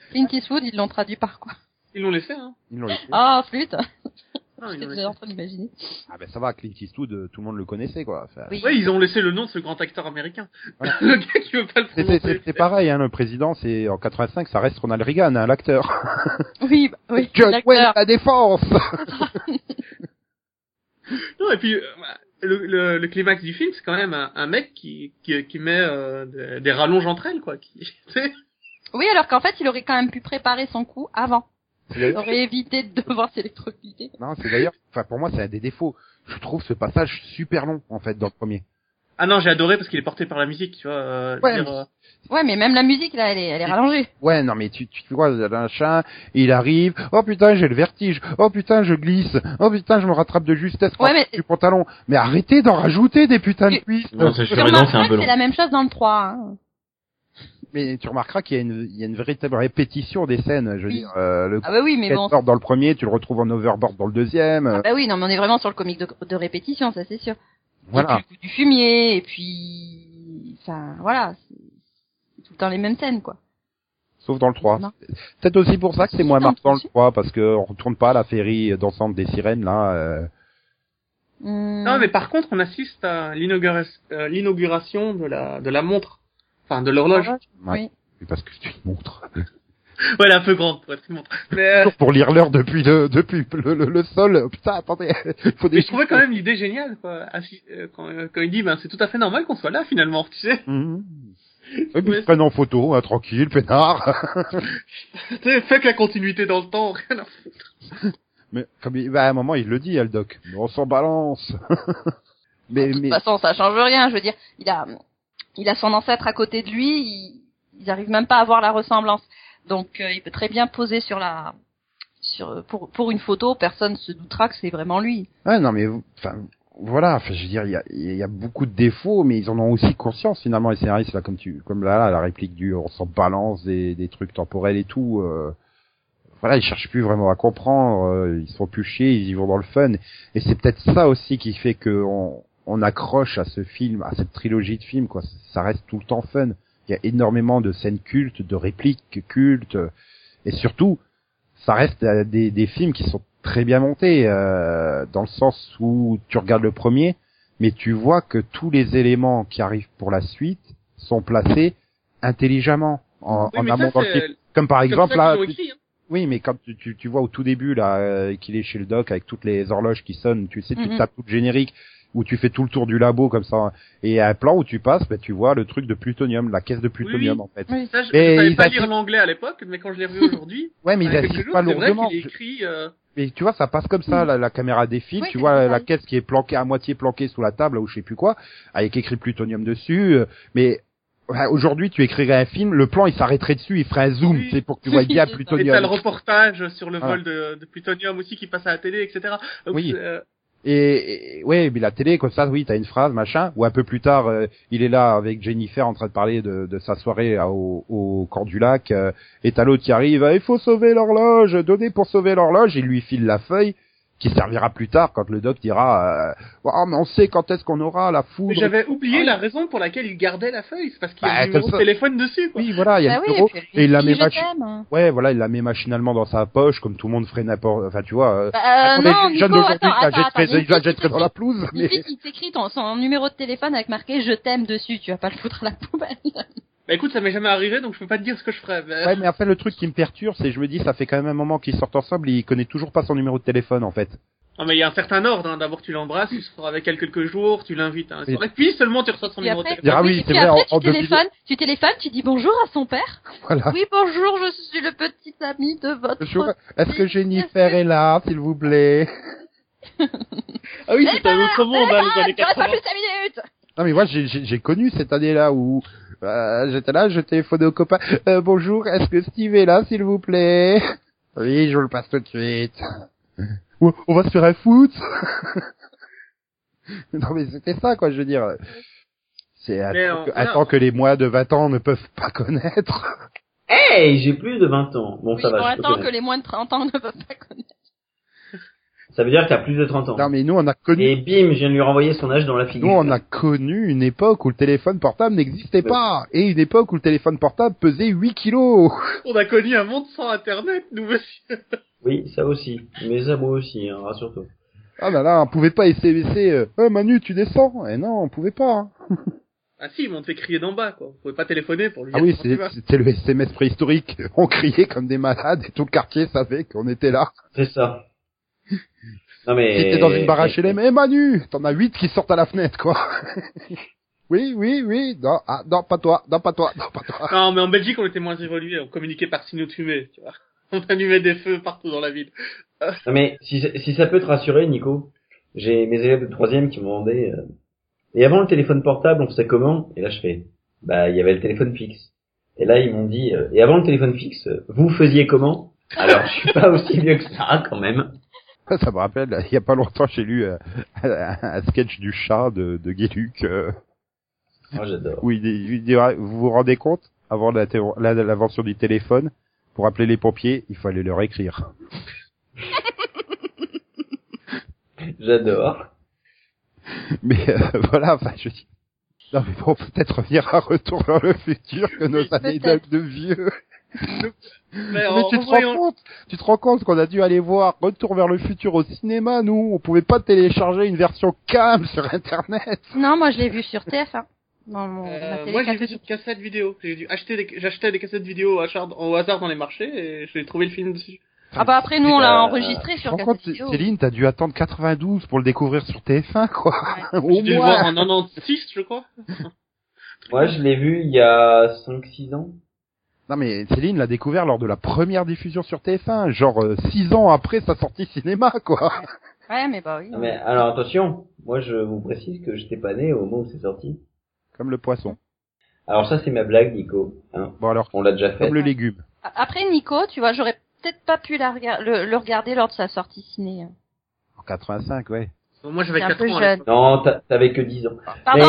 Clint Eastwood, ils l'ont traduit par quoi?
Ils l'ont laissé, hein.
Ils l'ont laissé.
Ah, flûte
Non, laissé.
en train d'imaginer.
Ah ben ça va, Clint Eastwood, euh, tout le monde le connaissait, quoi. Enfin,
Oui.
Ouais, ils ont laissé le nom de ce grand acteur américain.
Voilà.
le gars qui veut pas le prononcer.
c'est pareil, hein, le président, c'est en 85, ça reste Ronald Reagan, hein, l'acteur.
Oui, bah, oui.
John
l'acteur.
Wayne, la défense
Non, et puis, euh, le, le, le climax du film, c'est quand même un, un mec qui, qui, qui met euh, des, des rallonges entre elles, quoi. Qui, tu sais.
Oui, alors qu'en fait, il aurait quand même pu préparer son coup avant. Aurait évité de devoir s'électrocuter.
Non, c'est d'ailleurs, enfin pour moi c'est un des défauts. Je trouve ce passage super long en fait dans le premier.
Ah non, j'ai adoré parce qu'il est porté par la musique, tu vois. euh,
Ouais,
dire, euh,
Ouais, mais même la musique là, elle est, elle est rallongée.
Ouais, non, mais tu, tu vois, le machin, il arrive, oh putain, j'ai le vertige, oh putain, je glisse, oh putain, je me rattrape de justesse
Ouais, mais-
du pantalon. Mais arrêtez d'en rajouter des putains de twists.
Non, c'est un
c'est la même chose dans le 3. Hein.
Mais tu remarqueras qu'il y a une, il y a une véritable répétition des scènes. Je veux
Oui.
dire, euh, le
Ah bah oui, mais bon.
skateboard dans le premier, tu le retrouves en overboard dans le deuxième. euh,
Ah bah oui, non, mais on est vraiment sur le comique de, de répétition, ça c'est sûr.
voilà.
Et puis du fumier, et puis, enfin, voilà, c'est tout le temps les mêmes scènes, quoi.
Sauf dans le 3.
Non.
Peut-être aussi pour ça que c'est moins marquant dans le
si.
3, parce que on retourne pas à la féerie dansante des sirènes, là. euh,
Hum,
Non, mais par contre, on assiste à euh, l'inauguration de la de la montre, enfin de l'horloge.
Ouais.
Oui.
Parce que tu te montres.
Ouais, elle est un peu grande pour être une montre. Mais, euh,
pour lire l'heure depuis le, depuis le, le, le sol. Putain, attendez. Il faut des
mais je trouvais quand même l'idée géniale, quoi. Assis- euh, quand, euh, quand il dit, ben c'est tout à fait normal qu'on soit là finalement, tu sais.
Mhm. Et puis ils se prennent en photo, hein, tranquille, peinard.
Tu sais, Fait que la continuité dans le temps, rien à foutre.
mais comme il, bah, à un moment, il le dit, le doc. Mais on s'en balance. mais,
De toute
mais
façon, ça change rien. Je veux dire, il a, il a son ancêtre à côté de lui. il- Ils arrivent même pas à voir la ressemblance. Donc, euh, il peut très bien poser sur la, sur pour pour une photo. Personne se doutera que c'est vraiment lui.
ouais, non, mais enfin, voilà. Enfin, je veux dire, il y a, y a beaucoup de défauts, mais ils en ont aussi conscience finalement les scénaristes là, comme tu, comme là, là, la réplique du, on s'en balance des, des trucs temporels et tout. euh, voilà, ils cherchent plus vraiment à comprendre. euh, ils se font plus chier, ils y vont dans le fun. Et c'est peut-être ça aussi qui fait que on, on accroche à ce film, à cette trilogie de films. Quoi, ça reste tout le temps fun. Il y a énormément de scènes cultes, de répliques cultes, et surtout, ça reste euh, des, des films qui sont très bien montés, euh, dans le sens où tu regardes le premier, mais tu vois que tous les éléments qui arrivent pour la suite sont placés intelligemment en,
Oui,
en amont
ça,
film. Comme par exemple là,
écrit, hein.
oui, mais quand tu, tu, tu vois au tout début là euh, qu'il est chez le doc avec toutes les horloges qui sonnent, tu sais, tu
Mhm.
tapes tout le générique où tu fais tout le tour du labo comme ça, et à un plan où tu passes, ben, tu vois le truc de plutonium, la caisse de plutonium
oui.
en fait.
Oui.
Ça, je,
Mais
je savais pas lire l'anglais à l'époque, mais quand je l'ai revu aujourd'hui,
Ouais, mais
il
ils
y a quelques
assistent
jours,
pas lourdement.
écrit. Euh...
Mais tu vois, ça passe comme ça, la, la caméra défile, tu vois la caisse qui est planquée à moitié planquée sous la table ou je sais plus quoi, avec écrit plutonium dessus. euh, mais ouais, aujourd'hui, tu écrirais un film, le plan il s'arrêterait dessus, il ferait un zoom,
Oui.
c'est pour que tu vois bien
Et
Et t'as
plutonium.
le reportage sur le vol de, de plutonium aussi qui passe à la télé, etc. Donc,
Oui.
euh,
Et, et- ouais, mais la télé comme ça, oui, t'as une phrase machin. Ou un peu plus tard, euh, il est là avec Jennifer en train de parler de, sa soirée au, au camp du lac, euh, et t'as l'autre qui arrive, Ah, il faut sauver l'horloge, donner pour sauver l'horloge, il lui file la feuille qui servira plus tard quand le doc dira, euh, Ah, mais on sait quand est-ce qu'on aura la
mais
foudre.
j'avais oublié la raison pour laquelle il gardait la feuille, c'est parce qu'il y a
Bah,
le numéro de téléphone dessus, quoi.
Oui, voilà, il y a
Bah
le
oui,
bureau,
et, puis,
et il la met mach-
t'aime.
Ouais, voilà, il la met machinalement dans sa poche, comme tout le monde ferait n'importe, enfin, tu vois, euh,
Bah,
on est
non,
jeune
Nico,
d'aujourd'hui,
attends,
il
attends,
il la jetterait dans la pelouse,
Il
mais...
t'écrit ton, son numéro de téléphone avec marqué je t'aime dessus, tu vas pas le foutre à la poubelle.
Bah écoute, ça m'est jamais arrivé, donc je peux pas te dire ce que je ferais. mais-
Ouais, mais après, le truc qui me perturbe, c'est, je me dis, ça fait quand même un moment qu'ils sortent ensemble, et il connaît toujours pas son numéro de téléphone, en fait.
Non, mais il y a un certain ordre, hein. D'abord, tu l'embrasses, tu sors avec elle quelques jours, tu l'invites à un
Oui.
soirée, puis seulement tu reçois son
Et
numéro
après,
de téléphone.
Ah oui,
et
c'est vrai,
après, tu
deux
téléphones, tu téléphones, tu dis bonjour à son père.
Voilà.
Oui, bonjour, je suis le petit ami de votre.
Bonjour, Est-ce que Jennifer est là, s'il vous plaît?
Ah oui, c'était un autre monde, hein, les années
Tu restes pas
80.
plus 5 minutes.
Non, mais moi, j'ai connu cette année-là où euh, j'étais là, je téléphonais au copain. Euh, bonjour, est-ce que Steve est là, s'il vous plaît? Oui, je vous le passe tout de suite. On va se faire un foot Non, mais c'était ça, quoi, je veux dire. C'est un, temps que- un
non.
temps que les moins de 20 ans ne peuvent pas connaître.
Hey, j'ai plus de 20 ans. Bon,
Oui,
ça va, je
temps que les moins de 30 ans ne peuvent pas connaître.
Ça veut dire que t'as plus de 30 ans.
Non, mais nous, on a connu
Et bim, je viens de lui renvoyer son âge dans la figure.
Nous, on a connu une époque où le téléphone portable n'existait
Oui.
pas. Et une époque où le téléphone portable pesait 8 kilos.
On a connu un monde sans internet, nous monsieur.
Oui, ça aussi. Mais ça moi aussi, hein, rassure-toi.
Ah là là, on pouvait pas SMS, euh, Eh, Manu, tu descends. Eh non, on pouvait pas. hein.
Ah si, mais on te fait crier d'en bas, quoi. On pouvait pas téléphoner pour lui
Ah
dire
oui, c'est-
vas.
c'était le SMS préhistorique. On criait comme des malades et tout le quartier savait qu'on était là.
C'est ça. Non mais...
Si t'es dans une baraque HLM, eh Manu, t'en as 8 qui sortent à la fenêtre, quoi. oui, oui, oui, non, ah, non, pas toi, non, pas toi, non, pas toi.
Non, mais en Belgique, on était moins évolué. On communiquait par signaux de fumée, tu vois. On allumait des feux partout dans la ville.
Non mais si, si ça peut te rassurer, Nico, j'ai mes élèves de troisième qui m'ont demandé euh, Et avant le téléphone portable, on faisait comment? Et là, je fais, bah, il y avait le téléphone fixe. Et là, ils m'ont dit, euh, et avant le téléphone fixe, vous faisiez comment? Alors, je suis pas aussi vieux que ça, quand même.
Ça me rappelle, il y a pas longtemps, j'ai lu euh, un, un sketch du chat de, de Guéluc, euh,
Moi, j'adore.
où il, il dira, vous vous rendez compte, avant la- la- l'invention du téléphone, pour appeler les pompiers, il fallait leur écrire.
J'adore.
Mais euh, voilà, enfin, je dis. Non, mais bon, peut-être revenir à retour vers le futur que nos anecdotes de vieux.
Mais
tu te rends compte, tu te rends compte qu'on a dû aller voir Retour vers le futur au cinéma, nous. On pouvait pas télécharger une version cam sur internet.
Non, moi je l'ai vu sur TF1. Dans mon,
Euh, moi, j'ai vu sur cassette vidéo. J'ai dû acheter des, j'achetais des cassettes vidéo au hasard, au hasard dans les marchés et j'ai trouvé le film dessus.
Ah bah après nous on l'a
Euh,
enregistré
Tu te
sur
rends
cassette
compte,
vidéo.
Céline, t'as dû attendre 92 pour le découvrir sur TF1, quoi. Au
J'ai dû le
moins.
voir en 96, je crois.
Moi, je l'ai vu il y a 5-6 ans.
Non mais Céline l'a découvert lors de la première diffusion sur TF1, genre 6 ans après sa sortie cinéma, quoi.
Ouais mais bah oui.
Non, mais alors attention, moi je vous précise que j'étais pas né au moment où c'est sorti.
Comme le poisson.
Alors ça c'est ma blague, Nico. Hein.
Bon alors,
On l'a déjà fait.
comme le légume.
Après Nico, tu vois, j'aurais peut-être pas pu la rega- le, le regarder lors de sa sortie ciné.
En 85, ouais.
Bon, moi, j'avais
C'est un
4
peu
ans.
jeune.
Non, t'a- t'avais que 10 ans.
Pardon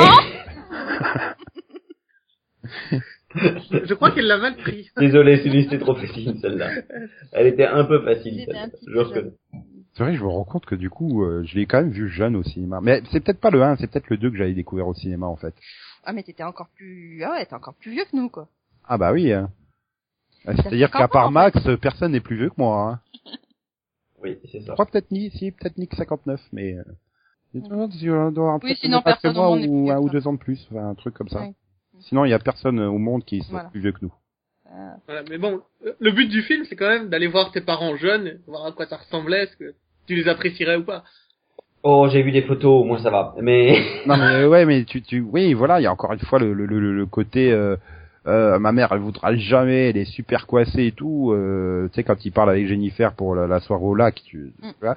Je crois qu'elle l'a mal pris.
Désolé, celui c'était trop facile celle-là. Elle était un peu facile. Celle-là. Je reconnais.
C'est vrai, je me rends compte que du coup, euh, je l'ai quand même vu jeune au cinéma. Mais c'est peut-être pas le 1, c'est peut-être le 2 que j'avais découvert au cinéma, en fait.
Ah mais t'étais encore plus, ah ouais, t'es encore plus vieux que nous quoi.
Ah bah oui. Hein. C'est-à-dire
50
qu'à part
en
Max, personne n'est plus vieux que moi. Hein.
Oui, c'est
Je
ça.
crois peut-être ni, si, peut-être Nick 59, mais... Euh...
Oui, sinon
pas que
personne
moi ou un
que
ou deux ans de plus, enfin, un truc comme ça.
Oui.
Sinon, il y a personne au monde qui soit
Voilà.
plus vieux que nous.
Euh,
Voilà, mais bon, le but du film, c'est quand même d'aller voir tes parents jeunes, voir à quoi ça ressemblait, est-ce que tu les apprécierais ou pas.
Oh, j'ai vu des photos, au moins ça va. Mais
Non mais ouais, mais tu, tu, oui, voilà, il y a encore une fois le, le, le, le côté, euh, euh, ma mère, elle voudra jamais, elle est super coincée et tout. Euh, tu sais quand il parle avec Jennifer pour la, la soirée au lac, tu, tu
Mm.
vois,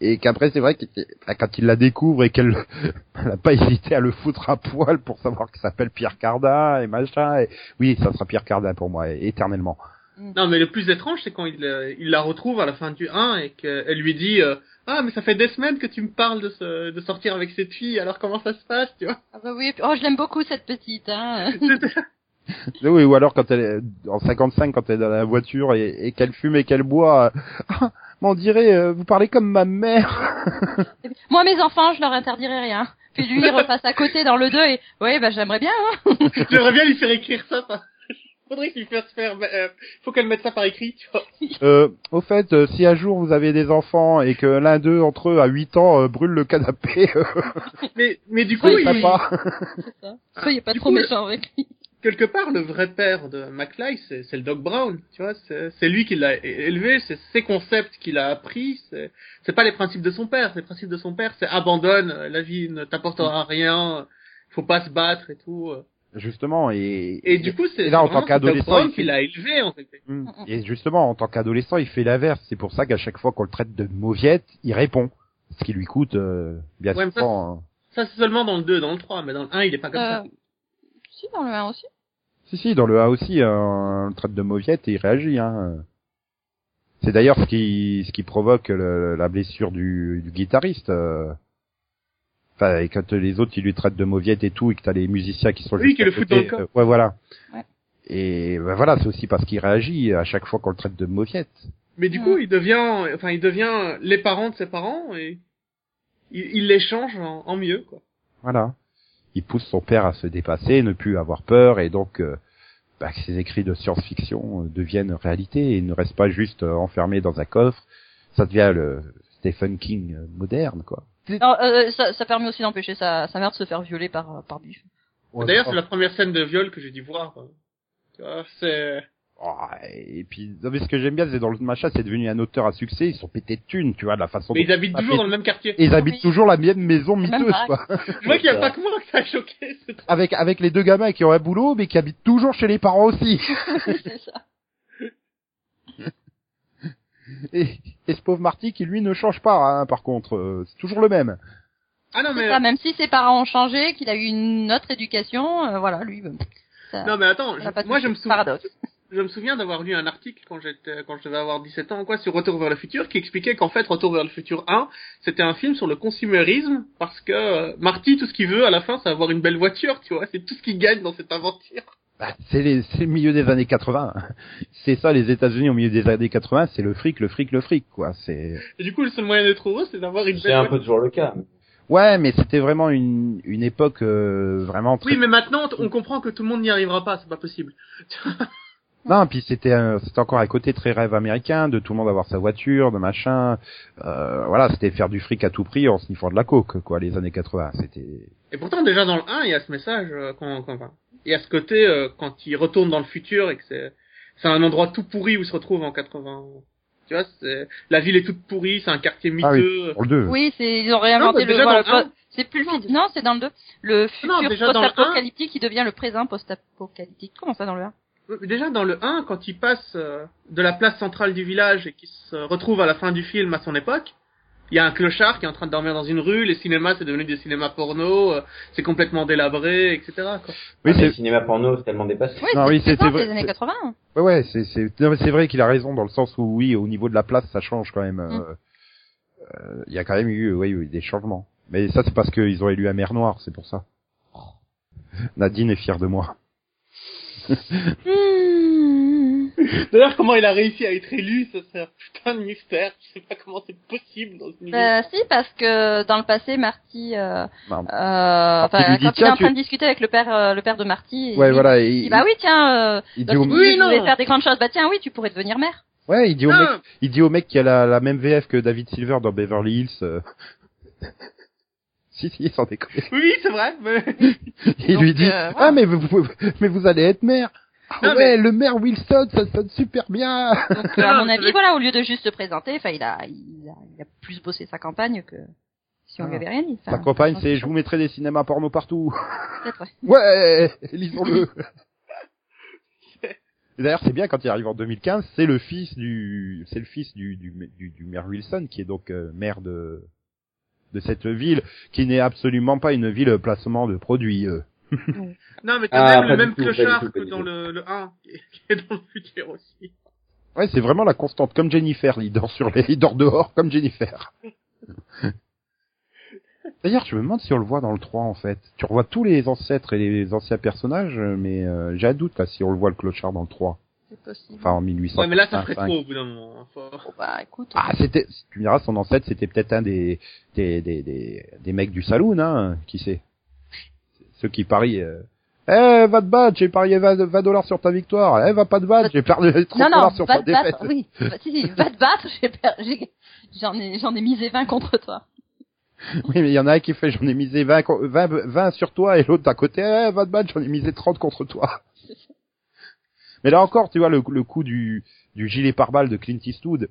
et qu'après c'est vrai que bah, quand il la découvre et qu'elle elle a pas hésité à le foutre à poil pour savoir qu'il s'appelle Pierre Cardin et machin. Et, oui, ça sera Pierre Cardin pour moi, éternellement.
Non, mais le plus étrange, c'est quand il, euh, il la retrouve à la fin du 1 et qu'elle lui dit euh, Ah, mais ça fait des semaines que tu me parles de, ce, de sortir avec cette fille, alors comment ça se passe, tu vois?
Ah bah oui, oh je l'aime beaucoup cette petite. Hein.
Oui, ou alors quand elle est en 55, quand elle est dans la voiture et, et qu'elle fume et qu'elle boit, euh, ah, mais on dirait, euh, vous parlez comme ma mère.
Moi mes enfants, je leur interdirai rien. Puis lui il repasse à côté dans le 2 et ouais bah j'aimerais bien. Hein.
J'aimerais bien lui faire écrire ça. Par... Faudrait qu'il fasse faire. euh, faut qu'elle mette ça par écrit, tu vois.
Euh, au fait, euh, si un jour vous avez des enfants et que l'un d'eux entre eux à 8 ans euh, brûle le canapé, euh,
Mais, mais du coup,
soyez
il,
ça. Soyez pas
Du
trop
coup,
méchants avec lui.
Quelque part, le vrai père de McFly, c'est c'est le Doc Brown, tu vois. C'est c'est lui qui l'a élevé, c'est ses concepts qu'il a appris. C'est c'est pas les principes de son père. Les principes de son père, c'est abandonne, euh, la vie ne t'apportera rien, faut pas se battre et tout. euh.
Justement, et,
Et du coup, c'est
là, en tant qu'adolescent,
Brown
il fait-
qui l'a élevé, en fait.
Mm. Et justement, en tant qu'adolescent, il fait l'inverse. C'est pour ça qu'à chaque fois qu'on le traite de mauviette, il répond. Ce qui lui coûte, euh, bien
Ouais, ça,
souvent. hein.
Ça, c'est seulement dans le 2, dans le 3, mais dans le 1, il est pas comme ça.
Si dans le 1 aussi.
Si, si, dans le A aussi, euh, on le traite de mauviette et il réagit. Hein. C'est d'ailleurs ce qui, ce qui provoque le- la blessure du, du guitariste. euh. Enfin, et quand les autres, ils lui traitent de mauviette et tout, et que t'as les musiciens qui sont
Oui,
juste
qui le foutent dans le
ouais, voilà.
Ouais.
Et ben voilà, c'est aussi parce qu'il réagit à chaque fois qu'on le traite de mauviette.
Mais du coup, il devient, enfin, il devient les parents de ses parents et il, il les change en, en mieux, quoi.
Voilà. Il pousse son père à se dépasser, ne plus avoir peur, et donc euh, bah, que ses écrits de science-fiction euh, deviennent réalité et ne restent pas juste euh, enfermés dans un coffre. Ça devient le Stephen King moderne, quoi.
Non, euh, ça, ça permet aussi d'empêcher sa, sa mère de se faire violer par, par Biff.
D'ailleurs, c'est la première scène de viol que j'ai dû voir. c'est...
Oh, et puis, non, mais ce que j'aime bien, c'est dans le machin, c'est devenu un auteur à succès. Ils sont pétés de thunes, tu vois, de la façon.
Mais
dont
ils habitent toujours
fait-
dans le même quartier.
Et ils habitent
Oui.
toujours la même maison miteuse, quoi.
Je vois qu'il y a pas que moi que ça a choqué. c'est trop-
avec avec les deux gamins qui ont un boulot, mais qui habitent toujours chez les parents aussi.
c'est ça.
Et, et ce pauvre Marty qui lui ne change pas, hein, par contre, euh, c'est toujours le même.
Ah non, mais,
ça, même si ses parents ont changé, qu'il a eu une autre éducation, euh, voilà, lui, euh, ça,
non, mais attends,
ça
je-
n'a pas de
moi je me souviens,
Paradoxe.
Je me souviens d'avoir lu un article quand j'étais, quand je devais avoir 17 ans, quoi, sur Retour vers le futur, qui expliquait qu'en fait, Retour vers le futur 1, c'était un film sur le consumérisme, parce que euh, Marty, tout ce qu'il veut à la fin, c'est avoir une belle voiture, tu vois, c'est tout ce qu'il gagne dans cette aventure.
Bah, c'est les- c'est le milieu des années 80. C'est ça les États-Unis au milieu des années 80, c'est le fric, le fric, le fric quoi. C'est
Et du coup, le seul moyen d'être heureux, c'est d'avoir une
C'est
belle
un
voiture.
peu toujours le cas.
Ouais, mais c'était vraiment une une époque euh, vraiment très
Oui, mais maintenant, on comprend que tout le monde n'y arrivera pas, c'est pas possible.
Non, puis c'était un- c'était encore un côté très rêve américain de tout le monde avoir sa voiture, de machin. Euh, voilà, c'était faire du fric à tout prix en sniffant de la coke quoi, les années 80. C'était
Et pourtant, déjà dans le 1, il y a ce message, euh, quand, quand, enfin, il y a ce côté, euh, quand il retourne dans le futur et que c'est, c'est un endroit tout pourri où il se retrouve en 80. Tu vois, c'est, la ville est toute pourrie, c'est un quartier
Ah oui.
miteux.
pour le 2.
Oui, c'est, ils ont réinventé
mais
le,
déjà
voilà,
dans le
le- c'est plus le futur, non, c'est dans le 2. Le futur
Non,
post-apocalyptique qui devient le présent post-apocalyptique. Comment ça dans le 1?
Mais Déjà dans le 1, quand il passe euh, de la place centrale du village et qu'il se retrouve à la fin du film à son époque, il y a un clochard qui est en train de dormir dans une rue, les cinémas c'est devenu des cinémas porno, euh, c'est complètement délabré, etc. Quoi.
Oui,
Ah,
c'est
le cinéma porno, c'est tellement dépassé.
Oui,
Non,
c'est
oui,
c'est
c'était vrai-
années
c'est-
80.
ouais, ouais, c'est c'est non, mais c'est vrai qu'il a raison dans le sens où oui, au niveau de la place, ça change quand même. euh, euh, Il y a quand même eu, oui, oui, des changements. Mais ça, c'est parce qu'ils ont élu un maire noir, c'est pour ça. Nadine est fière de moi.
Hmm.
D'ailleurs, comment il a réussi à être élu, ça c'est un putain de mystère. Je sais pas comment c'est possible dans une
Euh, si, parce que dans le passé, Marty, euh, euh,
Marty
enfin,
lui dit,
quand il est en
tu-
train de discuter avec le père, euh, le père de Marty,
Ouais,
il,
voilà.
il
Il,
dit, bah oui, tiens, euh,
il dit au,
Oui,
tu
non.
voulais faire des grandes choses, bah tiens, oui, tu pourrais devenir maire.
ouais, il dit au mec, il dit au mec qui a la, la même VF que David Silver dans Beverly Hills. Euh. si, si, sans déconner.
oui, c'est vrai. Mais...
Il
Donc,
lui dit,
euh,
ah mais vous, vous- mais vous allez être maire. Ah
Non,
ouais, le maire Wilson, ça sonne super bien.
Donc, euh, à
Non,
mon avis, voilà, au lieu de juste se présenter, enfin, il a, il a, il a plus bossé sa campagne que si on lui
Ah.
avait rien dit.
Sa campagne, c'est je vous mettrai des cinémas porno partout.
peut-être, ouais.
Ouais, lisons-le. D'ailleurs, c'est bien quand il arrive en 2015, c'est le fils du, c'est le fils du, du, du, du maire Wilson, qui est donc euh, maire de, de cette ville, qui n'est absolument pas une ville placement de produits. euh.
Non, mais t'as
Ah,
même le même clochard que dans le, le 1, qui est, qui est dans le futur aussi.
Ouais, c'est vraiment la constante, comme Jennifer, il dort sur les, il dort dehors, comme Jennifer. D'ailleurs, je me demande si on le voit dans le 3, en fait. Tu revois tous les ancêtres et les anciens personnages, mais euh, j'ai un doute, là, si on le voit le clochard dans le 3.
Possible.
Enfin, en 1800.
Ouais, mais là, ça ferait trop au bout d'un moment. Faut-
Bon, bah, écoute.
Ah, c'était, tu me diras, son ancêtre, c'était peut-être un des, des, des, des, des mecs du saloon, hein, qui sait. Ceux qui parient, euh, eh, va te battre, j'ai parié 20, 20 dollars sur ta victoire. Eh, va pas te battre, j'ai perdu 30
non, non,
dollars sur
va
ta
te battre,
défaite.
oui. Va- si, si, va te battre, j'ai per- j'ai- j'en ai, j'en ai misé 20 contre toi.
Oui, mais il y en a un qui fait, j'en ai misé 20, co- 20, 20 sur toi, et l'autre d'à côté, eh, va te battre, j'en ai misé 30 contre toi. Mais là encore, tu vois, le, le coup du, du gilet pare-balles de Clint Eastwood,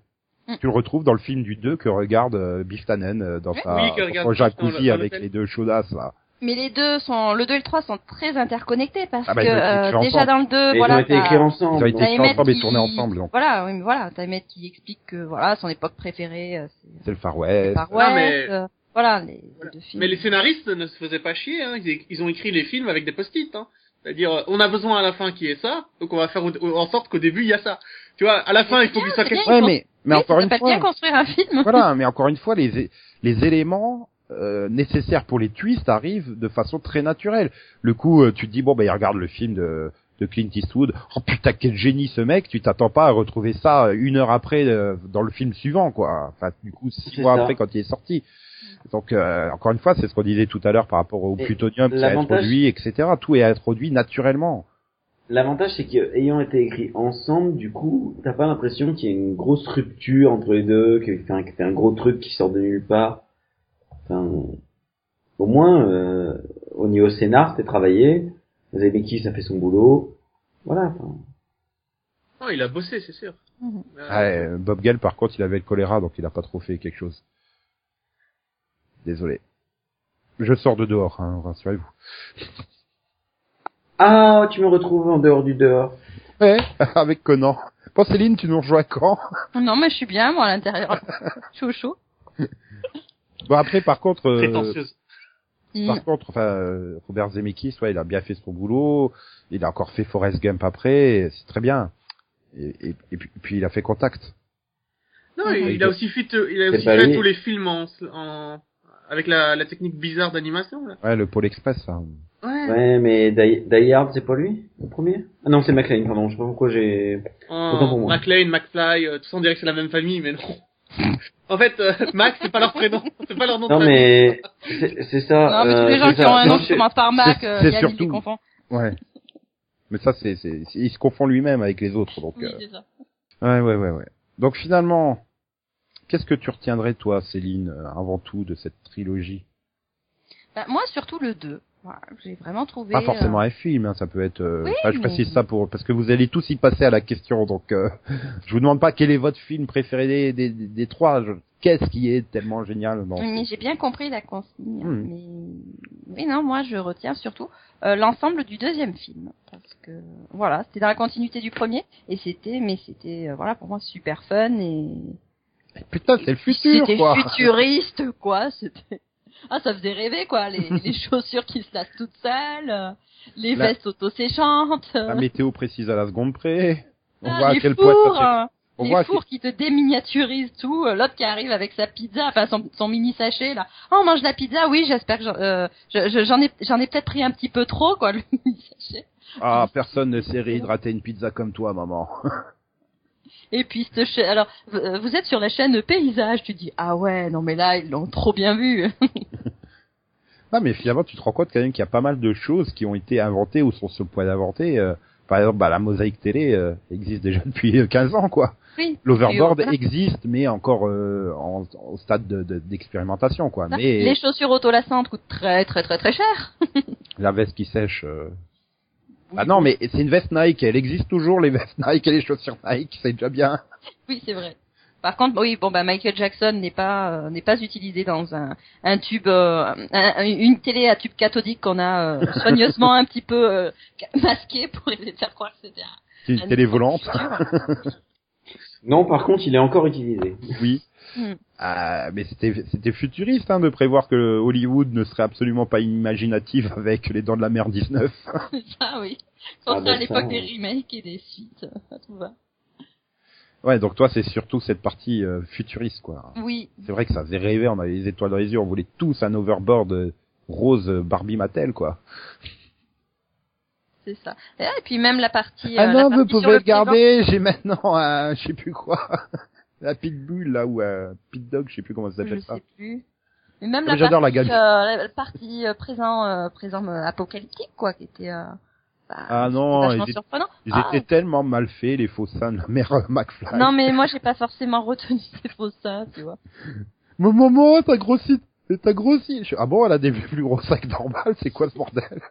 Mm.
tu le retrouves dans le film du 2 que regarde euh, Biff Tannen euh, dans
Oui.
sa
Oui, que
dans
regarde
son jacuzzi
le-
avec les deux chaudasses, là.
Mais les deux sont, le 2 et le 3 sont très interconnectés parce
Ah bah,
que euh, déjà
ensemble.
dans le 2,
Mais
voilà,
ils ont été écrits ensemble.
Ils ont été écrits ensemble et
qui-
tournés ensemble, donc.
Voilà, oui, mais voilà, t'as Emmett qui explique que voilà, son époque préférée, euh, c'est
C'est le Far
le
West.
Far
Non,
West,
mais-
euh, voilà, les, les
Voilà.
deux films.
Mais les scénaristes ne se faisaient pas chier, hein. ils, ils ont écrit les films avec des post-it. Hein. C'est-à-dire, euh, on a besoin à la fin qu'il y ait ça, donc on va faire en sorte qu'au début il y a ça. Tu vois, à la fin il faut qu'il soit quelque
Ouais,
ils
mais, mais
Oui,
encore une fois.
bien construire un film.
voilà, mais encore une fois, les, les éléments euh, nécessaires pour les twists arrivent de façon très naturelle. Le coup, euh, tu te dis bon, bah, il regarde le film de, de Clint Eastwood. Oh putain, quel génie ce mec Tu t'attends pas à retrouver ça une heure après euh, dans le film suivant, quoi. Enfin, du coup, six mois
ça.
après quand il est sorti. Donc, euh, encore une fois, c'est ce qu'on disait tout à l'heure par rapport au
Et
plutonium qui est introduit, etc. Tout est introduit naturellement.
L'avantage, c'est qu'ayant été écrits ensemble, du coup, t'as pas l'impression qu'il y a une grosse rupture entre les deux, qu'il fait un, un gros truc qui sort de nulle part. Enfin, au moins, euh, au niveau scénar, c'était travaillé. Zemeckis a fait son boulot. Voilà. enfin.
Non, il a bossé, c'est sûr.
Mhm.
Euh,
euh, Bob Gale, par contre, il avait le choléra, donc il a pas trop fait quelque chose. Désolé. Je sors de dehors, hein, rassurez-vous.
Ah, tu me retrouves en dehors du dehors.
Ouais, avec Conan. Bon, Céline, tu nous rejoins quand
Non, mais je suis bien, moi, à l'intérieur. je suis au chaud.
Bon, après, par contre, euh,
prétentieuse.
Mm.
Par contre, enfin, euh, Robert Zemeckis, ouais, il a bien fait son boulot. Il a encore fait Forrest Gump après, c'est très bien. Et, et, et puis, puis il a fait Contact.
Non, il, il a aussi fait, il a aussi fait tous les films en, en avec la, la technique bizarre d'animation là.
Ouais, le Pôle Express. ça.
Ouais.
Ouais, mais Die, Die Hard, c'est pas lui, le premier? Ah non, c'est McLean, pardon, je sais pas pourquoi j'ai... Moi.
McLean, McFly, euh, tout ça on dirait que c'est la même famille, mais non. en fait, euh, Max c'est pas leur prénom, c'est pas leur nom de
Non mais, c'est c'est ça...
Non, mais tous
euh,
les gens qui ont un nom qui commence par Mac,
c'est-
euh,
c'est surtout-
confond.
Ouais. Mais ça, c'est, c'est, c'est- il se confond lui-même avec les autres, donc.
Oui,
euh,
c'est ça.
Ouais, ouais, ouais, ouais. Donc finalement, qu'est-ce que tu retiendrais toi, Céline, euh, avant tout, de cette trilogie?
Bah, moi, surtout le 2. Voilà, j'ai vraiment trouvé...
Pas forcément
euh,
un film, hein, ça peut être. euh,
Oui,
enfin, je
mais-
précise ça pour parce que vous allez tous y passer à la question, donc euh, je vous demande pas quel est votre film préféré des, des, des trois. je- Qu'est-ce qui est tellement génial dans
mais j'ai bien compris la consigne.
Hmm.
Mais oui, non, moi je retiens surtout euh, l'ensemble du deuxième film parce que voilà, c'était dans la continuité du premier et c'était, mais c'était euh, voilà pour moi super fun et
Putain, c'est le futur,
c'était futuriste quoi. C'était ah ça faisait rêver quoi, les, les chaussures qui se lassent toutes seules, les
La-
vestes auto-séchantes,
La météo précise à la seconde près. On
ah,
voit à quel point
fours,
ça fait-
euh,
on
les
voit
fours qui te déminiaturisent tout, euh, l'autre qui arrive avec sa pizza, enfin son, son mini sachet là. Oh, on mange la pizza, oui, j'espère que j'en euh, je- ai j'en ai peut-être pris un petit peu trop quoi le mini sachet.
Ah, personne ne sait réhydrater une pizza comme toi, maman.
Et puis cette alors euh, vous êtes sur la chaîne Paysage, tu dis ah ouais, non mais là ils l'ont trop bien vu.
Non, mais finalement, tu te rends compte quand même qu'il y a pas mal de choses qui ont été inventées ou sont sur le point d'inventer. euh, par exemple, bah, la mosaïque télé euh, existe déjà depuis euh, 15 ans, quoi.
oui.
L'overboard
voilà.
existe, mais encore euh, en, au stade de- de- d'expérimentation, quoi.
Ça,
Mais
Les chaussures autolassantes coûtent très très très très cher.
la veste qui sèche. Ah non, mais c'est une veste Nike. Elle existe toujours, les vestes Nike et les chaussures Nike. C'est déjà bien.
Oui, c'est vrai. Par contre, oui, bon bah Michael Jackson n'est pas euh, n'est pas utilisé dans un un tube euh, un- une télé à tube cathodique qu'on a euh, soigneusement un petit peu euh, masqué pour de faire croire que c'était un-
une
un
télé volante.
Non, par contre, il est encore utilisé.
Oui.
Hmm.
Ah, mais c'était c'était futuriste hein, de prévoir que Hollywood ne serait absolument pas imaginative avec les dents de la mer 19.
Ça oui.
Ah,
Quand
bah,
à l'époque des remakes et des suites, euh, tout va.
ouais, donc toi c'est surtout cette partie euh, futuriste quoi.
Oui,
C'est vrai que ça faisait rêver, on avait les étoiles dans les yeux, on voulait tous un overboard euh, rose euh, Barbie Mattel quoi.
C'est ça. Et, ah, et puis même la partie.
ah
euh, la
non, vous pouvez
le
garder, j'ai maintenant un je sais plus quoi. la pitbull là ou un pit dog, je sais plus comment ça s'appelle
Je
ça.
sais plus. Mais même
Ah,
la
la
partie,
gamme.
euh, la partie euh, présent, euh, présent euh, apocalyptique quoi, qui était. Euh, bah,
Ah non, ils étaient-. Ils
Ah,
étaient tellement mal faits les faux seins de la mère euh, McFly.
Non, mais moi, j'ai pas forcément retenu ces faux seins, tu vois.
Mais maman, t'as grossi, t'as grossi. Ah bon, elle a des plus gros sacs normales, c'est quoi ce bordel?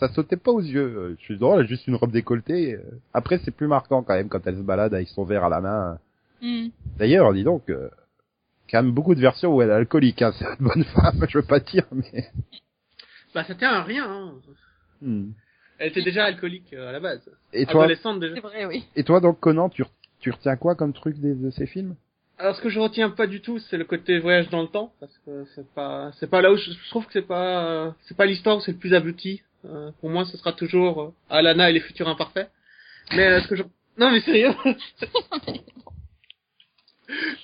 Ça sautait pas aux yeux. Euh, Je suis drôle, elle a juste une robe décolletée. Euh, Après, c'est plus marquant quand même quand elle se balade avec son verre à la main.
Hmm.
D'ailleurs, dis donc, euh, quand même beaucoup de versions où elle est alcoolique. Hein. C'est une bonne femme, je veux pas dire, mais.
Bah ça tient à rien. Hein.
Hmm.
Elle était déjà alcoolique euh, à la base.
Et toi,
Adolescente déjà.
C'est vrai, oui.
et toi donc Conan, tu, re- tu retiens quoi comme truc de ces films?
Alors ce que je retiens pas du tout, c'est le côté voyage dans le temps, parce que c'est pas, c'est pas là où je, je trouve que c'est pas, euh, c'est pas l'histoire où c'est le plus abouti. Euh, pour moi, ce sera toujours euh, Alana et les futurs imparfaits. Mais euh, ce que je, non mais sérieux?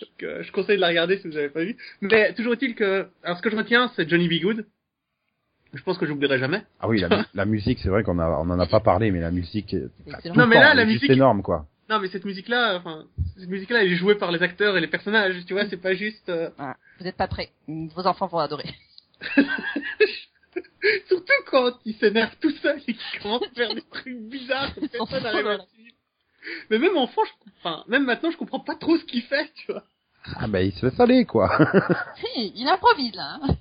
Donc, euh, je conseille de la regarder si vous avez pas vu. Mais toujours est-il que, alors ce que je retiens, c'est Johnny B. Good. Je pense que j'oublierai jamais.
Ah oui, la, mu- la musique, c'est vrai qu'on a, on en a pas parlé, mais la musique, tout
Non, mais
temps,
là, la
est juste
musique-
énorme quoi.
Non mais cette musique-là, enfin, cette musique-là, elle est jouée par les acteurs et les personnages. Tu vois, c'est pas juste. euh,
Voilà. Vous êtes pas prêts. Vos enfants vont adorer.
Surtout quand il s'énerve tout seul et qu'il commence à faire des trucs bizarres que personne n'arrive à suivre. Mais même enfant, je... enfin, même maintenant, je comprends pas trop ce qu'il fait, tu vois.
Ah bah il se laisse aller quoi.
Si, il improvise, là. hein.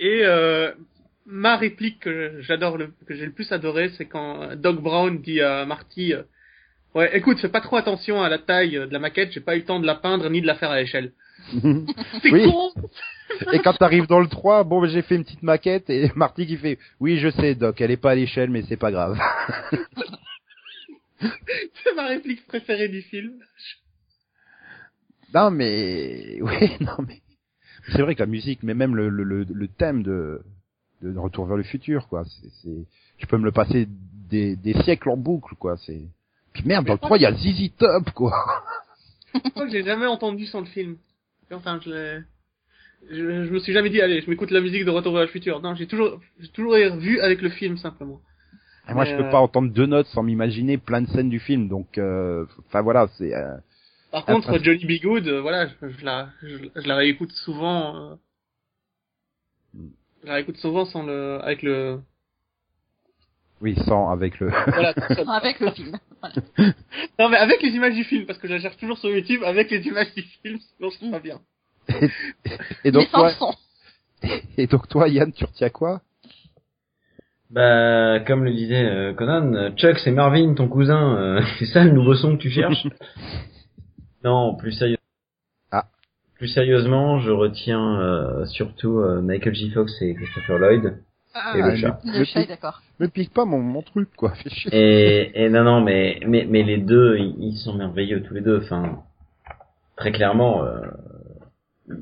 Et euh, ma réplique que j'adore, le... que j'ai le plus adoré, c'est quand Doc Brown dit à Marty, euh, ouais, écoute, fais pas trop attention à la taille de la maquette, j'ai pas eu le temps de la peindre ni de la faire à l'échelle. C'est
Oui.
con.
Et quand t'arrives dans le 3, bon, j'ai fait une petite maquette et Marty qui fait, oui, je sais, Doc, elle est pas à l'échelle, mais c'est pas grave.
c'est ma réplique préférée du film.
non, mais, oui, non, mais, c'est vrai que la musique, mais même le, le, le, le thème de, de Retour vers le futur, quoi. C'est, je peux me le passer des, des siècles en boucle, quoi. C'est. Puis merde, dans le 3, il y a ZZ Top, quoi.
Je crois que j'ai jamais entendu sans le film. Enfin, je l'ai... Je, je me suis jamais dit, allez, je m'écoute la musique de Retour vers le futur. Non, j'ai toujours, j'ai toujours vu avec le film, simplement.
Et moi,
Mais,
je peux
euh,
pas entendre deux notes sans m'imaginer plein de scènes du film, donc, euh, enfin voilà, c'est. euh,
Par contre, Johnny B. Good, euh, voilà, je, je la, je, je la réécoute souvent. euh, je la réécoute souvent sans le, avec le,
Oui, sans avec le.
voilà. seul.
Avec le film. Voilà.
non mais avec les images du film, parce que je la cherche toujours sur YouTube avec les images du film, sinon je trouve pas bien.
Et donc toi, et donc toi, Yann, tu retiens quoi?
Bah, comme le disait euh, Conan, euh, Chuck, c'est Marvin, ton cousin. euh, c'est ça le nouveau son que tu cherches? Non, plus sérieux.
Ah.
Plus sérieusement, je retiens euh, surtout euh, Michael J. Fox et Christopher Lloyd et
Ah,
le chat.
Le
Le chat d'accord.
Me pique pas mon, mon truc, quoi.
Et, et non, non, mais, mais, mais les deux, ils, ils sont merveilleux tous les deux. Enfin, très clairement, euh,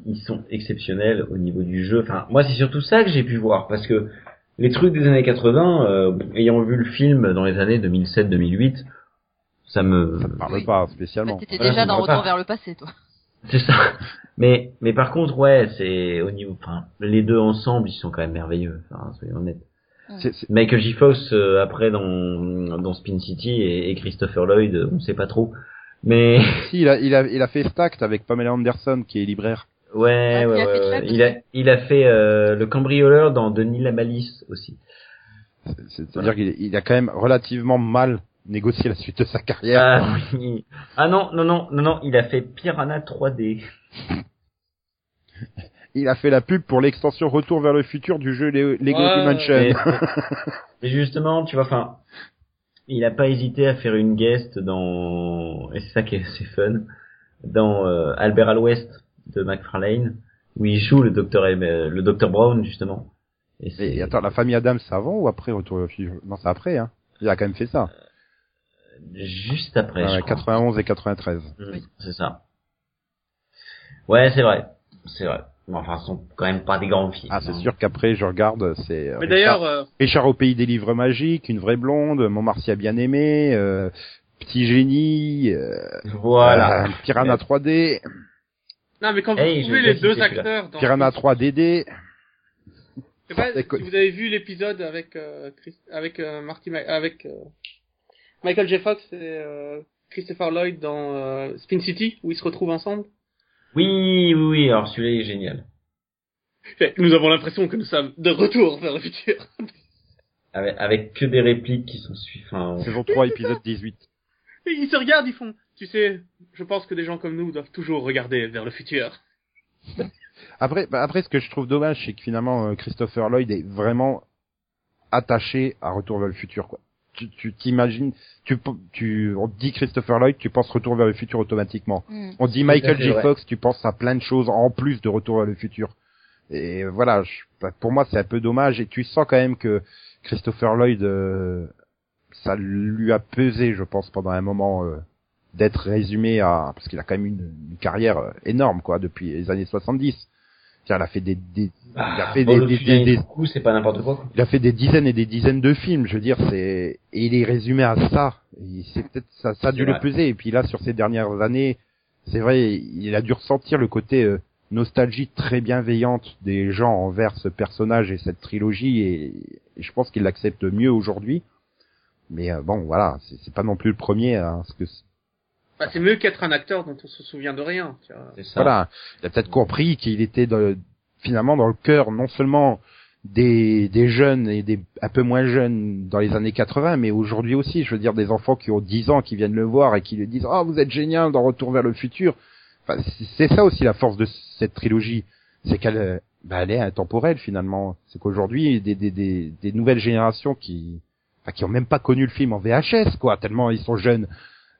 ils sont exceptionnels au niveau du jeu. Enfin, moi, c'est surtout ça que j'ai pu voir parce que les trucs des années 80, euh, ayant vu le film dans les années 2007-2008, ça me,
Ça me parle pas
Bah,
spécialement.
T'étais
Voilà,
déjà
me
dans Retour
pas.
vers le passé, toi.
c'est ça. Mais, mais par contre, ouais, c'est au niveau, enfin, les deux ensemble, ils sont quand même merveilleux. Enfin, soyons honnêtes. Michael J. Fox euh, après dans dans Spin City et, et Christopher Lloyd, on sait pas trop. Mais
Si, il a, il a, il a fait Stacked avec Pamela Anderson, qui est libraire.
Ouais,
Ouais,
ouais,
il a fait
ouais, il a il a fait euh, le cambrioleur dans Denis la Malice aussi.
C'est- C'est-à-dire qu'il il a quand même relativement mal négocié la suite de sa carrière.
Ah oui. Ah non non non non non, il a fait Piranha 3D.
Il a fait la pub pour l'extension Retour vers le futur du jeu Le- Lego
Ouais,
Dimension.
Mais, mais justement, tu vois, enfin, il a pas hésité à faire une guest dans et c'est ça qui est assez fun dans euh, Albert à l'Ouest de McFarlane où il joue le docteur M- le docteur Brown justement. Et c'est
Et attends, la famille Adams, c'est avant ou après Retour vers le futur Non, c'est après, hein. Il a quand même fait ça.
juste après. Je crois.
91 et 93.
Mm,
Oui.
C'est ça. Ouais, c'est vrai, c'est vrai. Mais enfin, ce sont quand même pas des grands films.
Ah, c'est
hein.
sûr qu'après, je regarde, c'est euh,
Mais
Richard,
d'ailleurs, euh,
Richard au pays des livres magiques, Une vraie blonde, Montmartial bien aimé, euh, Petit génie, euh,
Voilà.
euh, Piranha 3D,
non mais quand vous
Hey,
trouvez les deux acteurs dans
Piranha 3DD.
Je sais pas
C'est quoi-
si vous avez vu l'épisode avec euh, Chris, avec euh, Marty Ma- avec euh, Michael J. Fox et euh, Christopher Lloyd dans euh, Spin City où ils se retrouvent ensemble.
Oui, oui, oui. Alors celui-là il est génial.
Nous avons l'impression que nous sommes de retour vers le futur.
Avec, avec que des répliques qui sont suivantes.
Saison 3, épisode 18.
Et ils se regardent, ils font. Tu sais, je pense que des gens comme nous doivent toujours regarder vers le futur.
Après, bah, après, ce que je trouve dommage, c'est que finalement, euh, Christopher Lloyd est vraiment attaché à Retour vers le futur, quoi. Tu, tu t'imagines, tu, tu, on dit Christopher Lloyd, tu penses Retour vers le futur automatiquement.
Mm.
On dit Michael J.
vrai.
Fox, tu penses à plein de choses en plus de Retour vers le futur. Et voilà, je- bah, pour moi, c'est un peu dommage. Et tu sens quand même que Christopher Lloyd, euh, ça lui a pesé, je pense, pendant un moment euh, d'être résumé à, parce qu'il a quand même une, une carrière euh, énorme, quoi, depuis les années 70. C'est-à-dire, il a fait des, des il a
Ah,
fait
bon,
des, des- des-
c'est pas n'importe quoi.
il a fait des dizaines et des dizaines de films, je veux dire, c'est et il est résumé à ça. C'est peut-être ça, ça a dû
C'est
le
vrai.
peser. Et puis là, sur ces dernières années, c'est vrai, il a dû ressentir le côté euh, nostalgie très bienveillante des gens envers ce personnage et cette trilogie. Et, et je pense qu'il l'accepte mieux aujourd'hui. Mais euh, bon, voilà, c'est pas non plus le premier. Hein, parce que
Bah, c'est mieux qu'être un acteur dont on se souvient de rien. tu vois.
C'est ça.
voilà, il a peut-être compris qu'il était dans- finalement dans le cœur non seulement des, des jeunes et des un peu moins jeunes dans les années 80, mais aujourd'hui aussi, je veux dire des enfants qui ont 10 ans qui viennent le voir et qui lui disent "Oh, vous êtes génial dans Retour vers le futur." Enfin, c'est- ça aussi la force de cette trilogie, c'est qu'elle bah, elle est intemporelle finalement. C'est qu'aujourd'hui des, des, des, des nouvelles générations qui enfin, qui ont même pas connu le film en VHS quoi, tellement ils sont jeunes.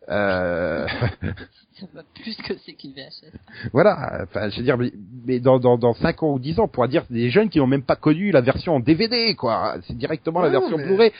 Euh...
Ça va plus que c'est qu'une VHS.
Voilà, enfin, je veux dire, mais, mais dans, dans, dans 5 ans ou 10 ans, on pourra dire des jeunes qui n'ont même pas connu la version en DVD, quoi. C'est directement la
Ouais,
version
mais-
Blu-ray.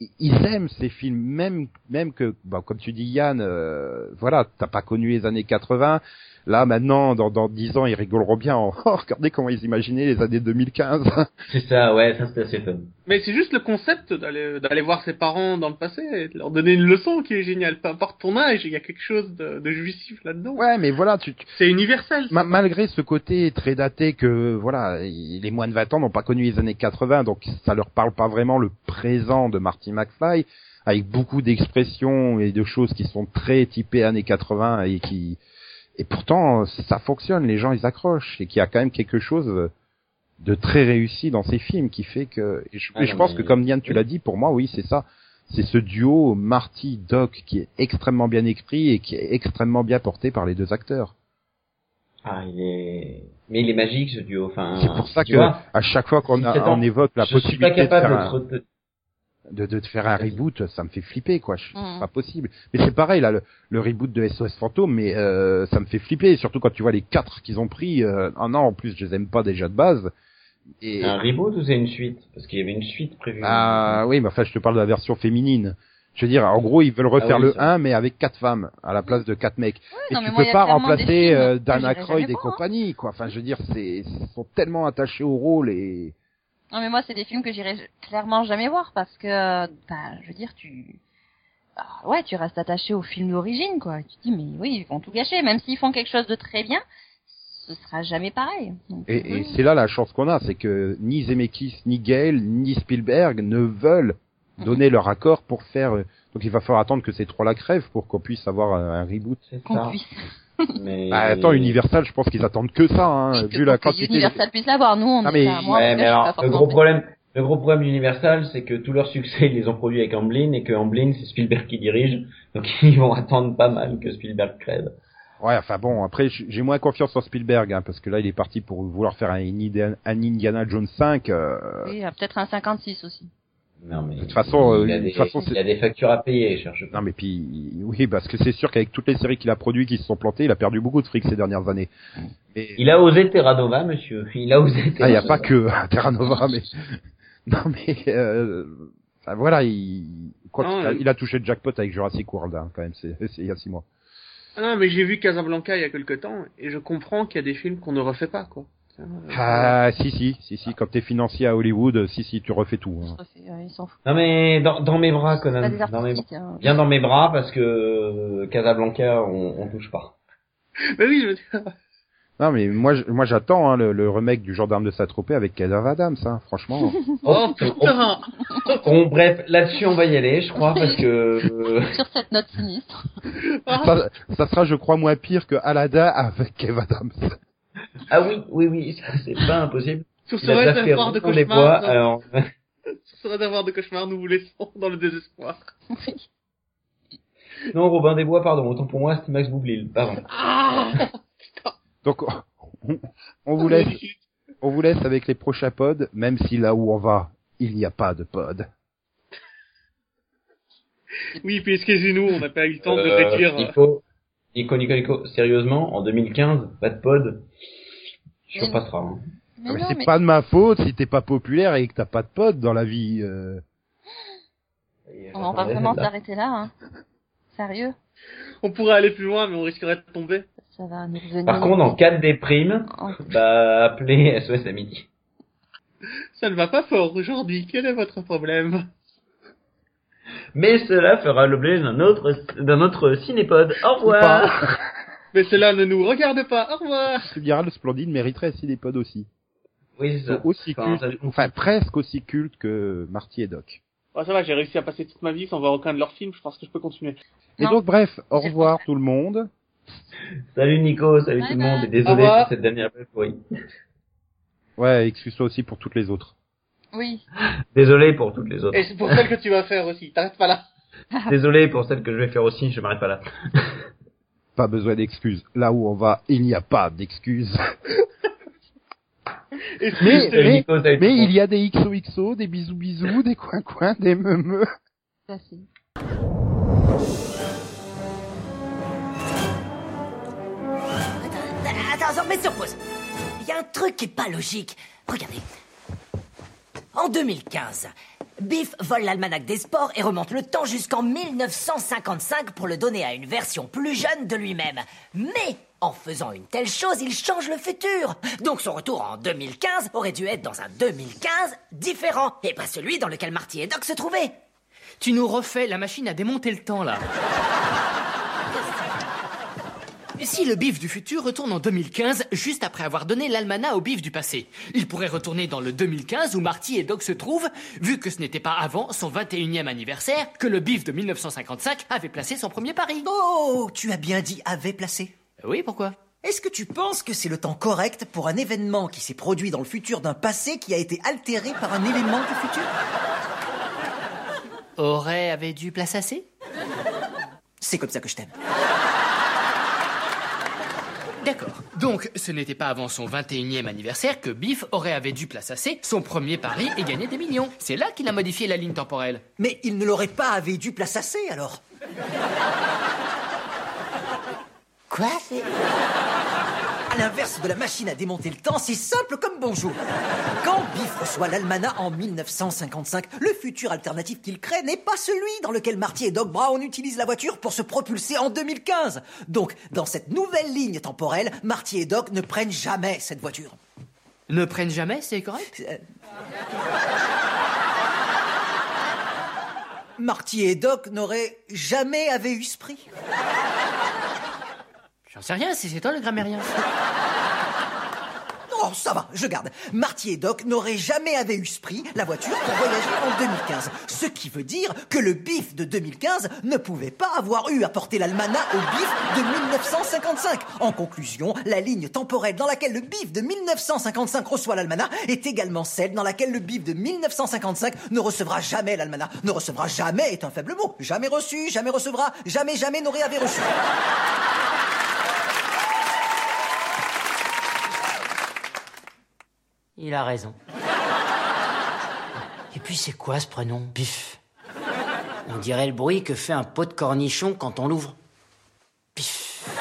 Ils- Ils aiment ces films, même, même que, bah, comme tu dis Yann, euh, voilà, t'as pas connu les années 80. Là, maintenant, dans, dans 10 ans, ils rigoleront bien. En... Oh, regardez comment ils imaginaient les années 2015.
C'est ça, ouais, ça c'était assez fun.
Mais c'est juste le concept d'aller d'aller voir ses parents dans le passé et de leur donner une leçon qui est géniale. Peu importe ton âge, il y a quelque chose de, de jouissif là-dedans.
ouais, mais voilà, tu, tu-
C'est universel.
ma- malgré ce côté très daté que, voilà, il- les moins de 20 ans n'ont pas connu les années 80, donc ça leur parle pas vraiment le présent de Marty McFly, avec beaucoup d'expressions et de choses qui sont très typées années 80 et qui, et pourtant, ça fonctionne, les gens ils accrochent, et qu'il y a quand même quelque chose de très réussi dans ces films qui fait que, et je,
Ah
et je
non,
pense
mais-
que comme Yann tu l'as dit, pour moi oui c'est ça, c'est ce duo Marty Doc qui est extrêmement bien écrit et qui est extrêmement bien porté par les deux acteurs.
Ah, il est, mais il est magique ce duo. Enfin,
C'est pour ça que
vois,
à chaque fois qu'on a-
17 ans,
on évoque la
je suis pas
possibilité de faire, un,
de,
de, de, de faire un reboot, ça me fait flipper quoi. Je-. C'est pas possible. Mais c'est pareil là, le, le reboot de SOS Fantôme, mais euh, ça me fait flipper, surtout quand tu vois les quatre qu'ils ont pris. Euh, un an en plus, je les aime pas déjà de base. Et
un reboot ou c'est une suite? Parce qu'il y avait une suite prévue.
ah oui, mais enfin je te parle de la version féminine. Je veux dire, en gros, ils veulent refaire
Ah oui,
le
ça.
1, mais avec quatre femmes à la place de quatre mecs. et
non,
tu peux
moi,
pas remplacer euh,
que
Dan
j'irai
Aykroyd
jamais
et
hein.
compagnie, quoi. Enfin, je veux dire, c'est ils sont tellement attachés au rôle et
Non mais moi c'est des films que j'irai clairement jamais voir parce que bah je veux dire tu ah, ouais tu restes attaché au film d'origine quoi. Tu te dis mais oui ils vont tout gâcher même s'ils font quelque chose de très bien ce sera jamais pareil. Donc,
Et, et
oui.
c'est là la chance qu'on a, c'est que ni Zemeckis, ni Gale, ni Spielberg ne veulent donner leur accord pour faire. euh, Donc il va falloir attendre que ces trois-là crèvent pour qu'on puisse avoir un, un reboot.
C'est
qu'on
ça.
puisse
Mais...
Bah, attends, Universal, je pense qu'ils attendent que ça, hein,
que
vu la quantité.
Universal puisse l'avoir. Nous on
Ah,
est
mais-
moi, en
ouais, mais alors, le gros problème, le gros problème d'Universal, c'est que tout leur succès, ils les ont produits avec Amblin et que Amblin, c'est Spielberg qui dirige. Donc, ils vont attendre pas mal que Spielberg crève.
Ouais, enfin bon, après j'ai moins confiance en Spielberg, hein, parce que là il est parti pour vouloir faire un, Indiana- un Indiana Jones 5. euh,
Oui, il y a peut-être un 56 aussi.
Non, mais.
De toute façon, euh,
il, a des,
façon,
il a des factures à payer, cherche.
Non mais puis oui, parce que c'est sûr qu'avec toutes les séries qu'il a produites qui se sont plantées, il a perdu beaucoup de fric ces dernières années. Et...
Il a osé Terra Nova, monsieur. Il a osé Terra
Ah, il n'y a pas que Terra Nova, mais non mais euh... enfin, voilà, il quoi
Non,
qu'il a,
euh,
il a touché le jackpot avec Jurassic World hein, quand même, c'est c'est il y a six mois.
Ah non, mais j'ai vu Casablanca il y a quelque temps et je comprends qu'il y a des films qu'on ne refait pas quoi. Euh,
Ah si si si si, quand t'es financier à Hollywood, si si tu refais tout. hein.
Ouais.
Non, mais dans, dans mes bras, Conan. Dans mes...
hein.
Viens dans mes bras parce que euh, Casablanca, on, on touche pas.
Mais oui, je veux dire.
Non mais moi je- moi j'attends hein, le, le remake du gendarme de Saint-Tropez avec Kev Adams, hein, franchement.
Oh putain
Bon, bref, là-dessus, on va y aller, je crois, parce que... euh,
Sur cette note sinistre.
ça, ça sera je crois moins pire que Aladdin avec Kev Adams.
Ah oui, oui, oui, ça, c'est pas impossible.
Sur ce réservoir de
Bois,
cauchemars,
alors...
sur ce réservoir de cauchemars, nous vous laissons dans le désespoir.
Oui.
Non, Robin des Bois, pardon, autant pour moi, c'était Max Boublil, pardon.
Ah
Donc on, on vous laisse on vous laisse avec les prochains pods, même si là où on va, il n'y a pas de pod.
Oui, puis excusez-nous, on n'a pas eu le temps de
Euh,
réduire.
Il faut... Nico, Nico, Nico, sérieusement, en 2015, pas de pod, je
Mais-
repassera. Hein.
Mais
c'est
mais
pas de ma faute si t'es pas populaire et que t'as pas de pod dans la vie. euh.
on va pas vraiment s'arrêter là. Hein. Sérieux
On pourrait aller plus loin, mais on risquerait de tomber.
Ça va nous revenir.
Par contre, en cas de déprime,
Oh,
bah, appelez SOS à midi.
Ça ne va pas fort aujourd'hui. Quel est votre problème?
Mais cela fera l'objet d'un autre, d'un autre cinépod. Au revoir!
Mais cela ne nous regarde pas. Au revoir.
Tu diras, le Splendide mériterait aussi des pods aussi.
Oui, c'est ça.
Aussi
Enfin,
culte, enfin presque aussi culte que Marty et Doc.
Oh, ça va, j'ai réussi à passer toute ma vie sans voir aucun de leurs films. Je pense que je peux continuer.
Et
Non.
donc bref, au revoir tout le monde.
Salut Nico, salut
Bye
tout le monde, et désolé pour cette dernière pourrie.
Ouais, excuse-toi aussi pour toutes les autres.
Oui.
Désolé pour toutes les autres.
Et c'est pour celle que tu vas faire aussi. T'arrêtes pas là.
Désolé pour celle que je vais faire aussi, je m'arrête pas là.
Pas besoin d'excuses. Là où on va, il n'y a pas d'excuses. Mais- mais- Mais il y a des XOXO, des bisous bisous, des coins coins, des meumeux.
C'est.
Attends, attends, mets sur pause. Il y a un truc qui est pas logique. Regardez. En 2015, Biff vole l'almanach des sports et remonte le temps jusqu'en 1955 pour le donner à une version plus jeune de lui-même. Mais
En faisant une telle chose, il change le futur. Donc son retour en 2015 aurait dû être dans un 2015 différent, et pas celui dans lequel Marty et Doc se trouvaient.
Tu nous refais la machine à démonter le temps, là. Si le bif du futur retourne en 2015, juste après avoir donné l'almanach au bif du passé, il pourrait retourner dans le 2015 où Marty et Doc se trouvent, vu que ce n'était pas avant son 21e anniversaire que le bif de 1955 avait placé son premier pari.
Oh, tu as bien dit avait placé.
Oui, pourquoi?
Est-ce que tu penses que c'est le temps correct pour un événement qui s'est produit dans le futur d'un passé qui a été altéré par un élément du futur?
Aurait avait dû place assez?
C'est comme ça que je t'aime.
D'accord. Donc, ce n'était pas avant son 21e anniversaire que Biff aurait avait dû place assez son premier pari et gagner des millions. C'est là qu'il a modifié la ligne temporelle.
Mais il ne l'aurait pas avait dû place assez alors.
Quoi
À l'inverse de la machine à démonter le temps, c'est simple comme bonjour. Quand Biff reçoit l'almanach en 1955, le futur alternatif qu'il crée n'est pas celui dans lequel Marty et Doc Brown utilisent la voiture pour se propulser en 2015. Donc, dans cette nouvelle ligne temporelle, Marty et Doc ne prennent jamais cette voiture.
Ne prennent jamais, c'est correct?
Euh, Marty et Doc n'auraient jamais avaient eu ce prix.
J'en sais rien, c'est c'est toi le grammairien.
Oh, ça va, je garde. Marty et Doc n'auraient jamais avaient eu ce prix, la voiture, pour voyager en 2015. Ce qui veut dire que le bif de 2015 ne pouvait pas avoir eu à porter l'almanach au bif de 1955. En conclusion, la ligne temporelle dans laquelle le bif de 1955 reçoit l'almanach est également celle dans laquelle le bif de 1955 ne recevra jamais l'almanach. Ne recevra jamais est un faible mot. Jamais reçu, jamais recevra, jamais, jamais n'aurait avait reçu.
Il a raison. Et puis c'est quoi ce prénom? Bif. On dirait le bruit que fait un pot de cornichon quand on l'ouvre. Bif.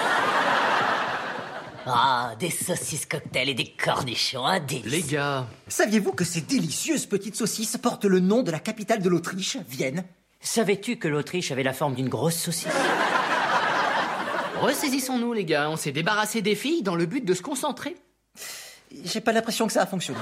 Ah, des saucisses cocktails et des cornichons, un délice.
Les gars,
Saviez-vous que ces délicieuses petites saucisses portent le nom de la capitale de l'Autriche, Vienne?
Savais-tu que l'Autriche avait la forme d'une grosse saucisse?
Ressaisissons-nous les gars, on s'est débarrassé des filles dans le but de se concentrer.
J'ai pas l'impression que ça a fonctionné.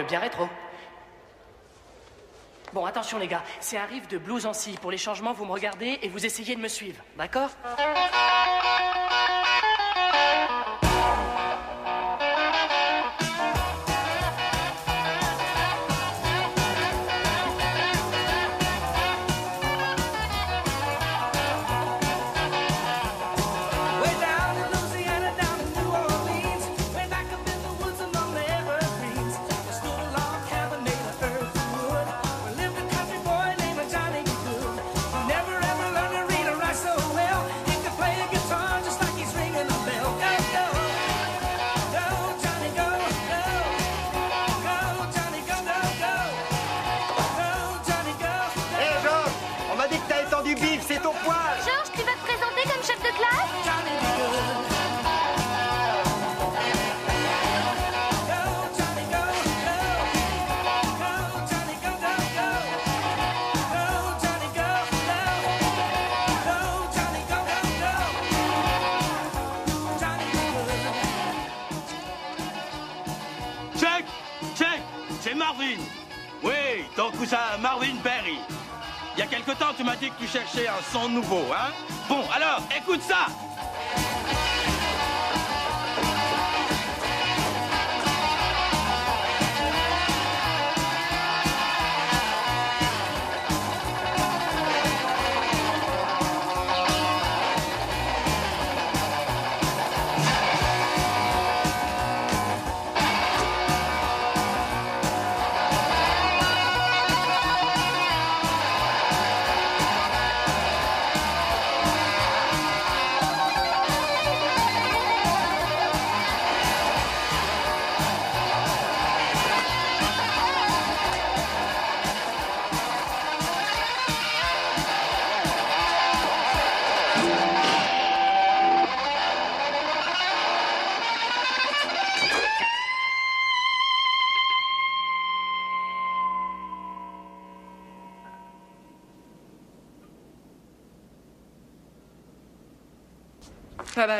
Bien
rétro. Bon, attention les gars, c'est un riff de blues en si. Pour les changements, vous me regardez et vous essayez de me suivre, d'accord?
Tu
m'as dit que tu cherchais un son nouveau, hein? Bon, alors, écoute ça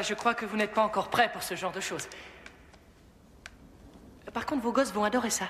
je crois que vous n'êtes pas encore prêt pour ce genre de choses. Par contre, vos gosses vont adorer ça.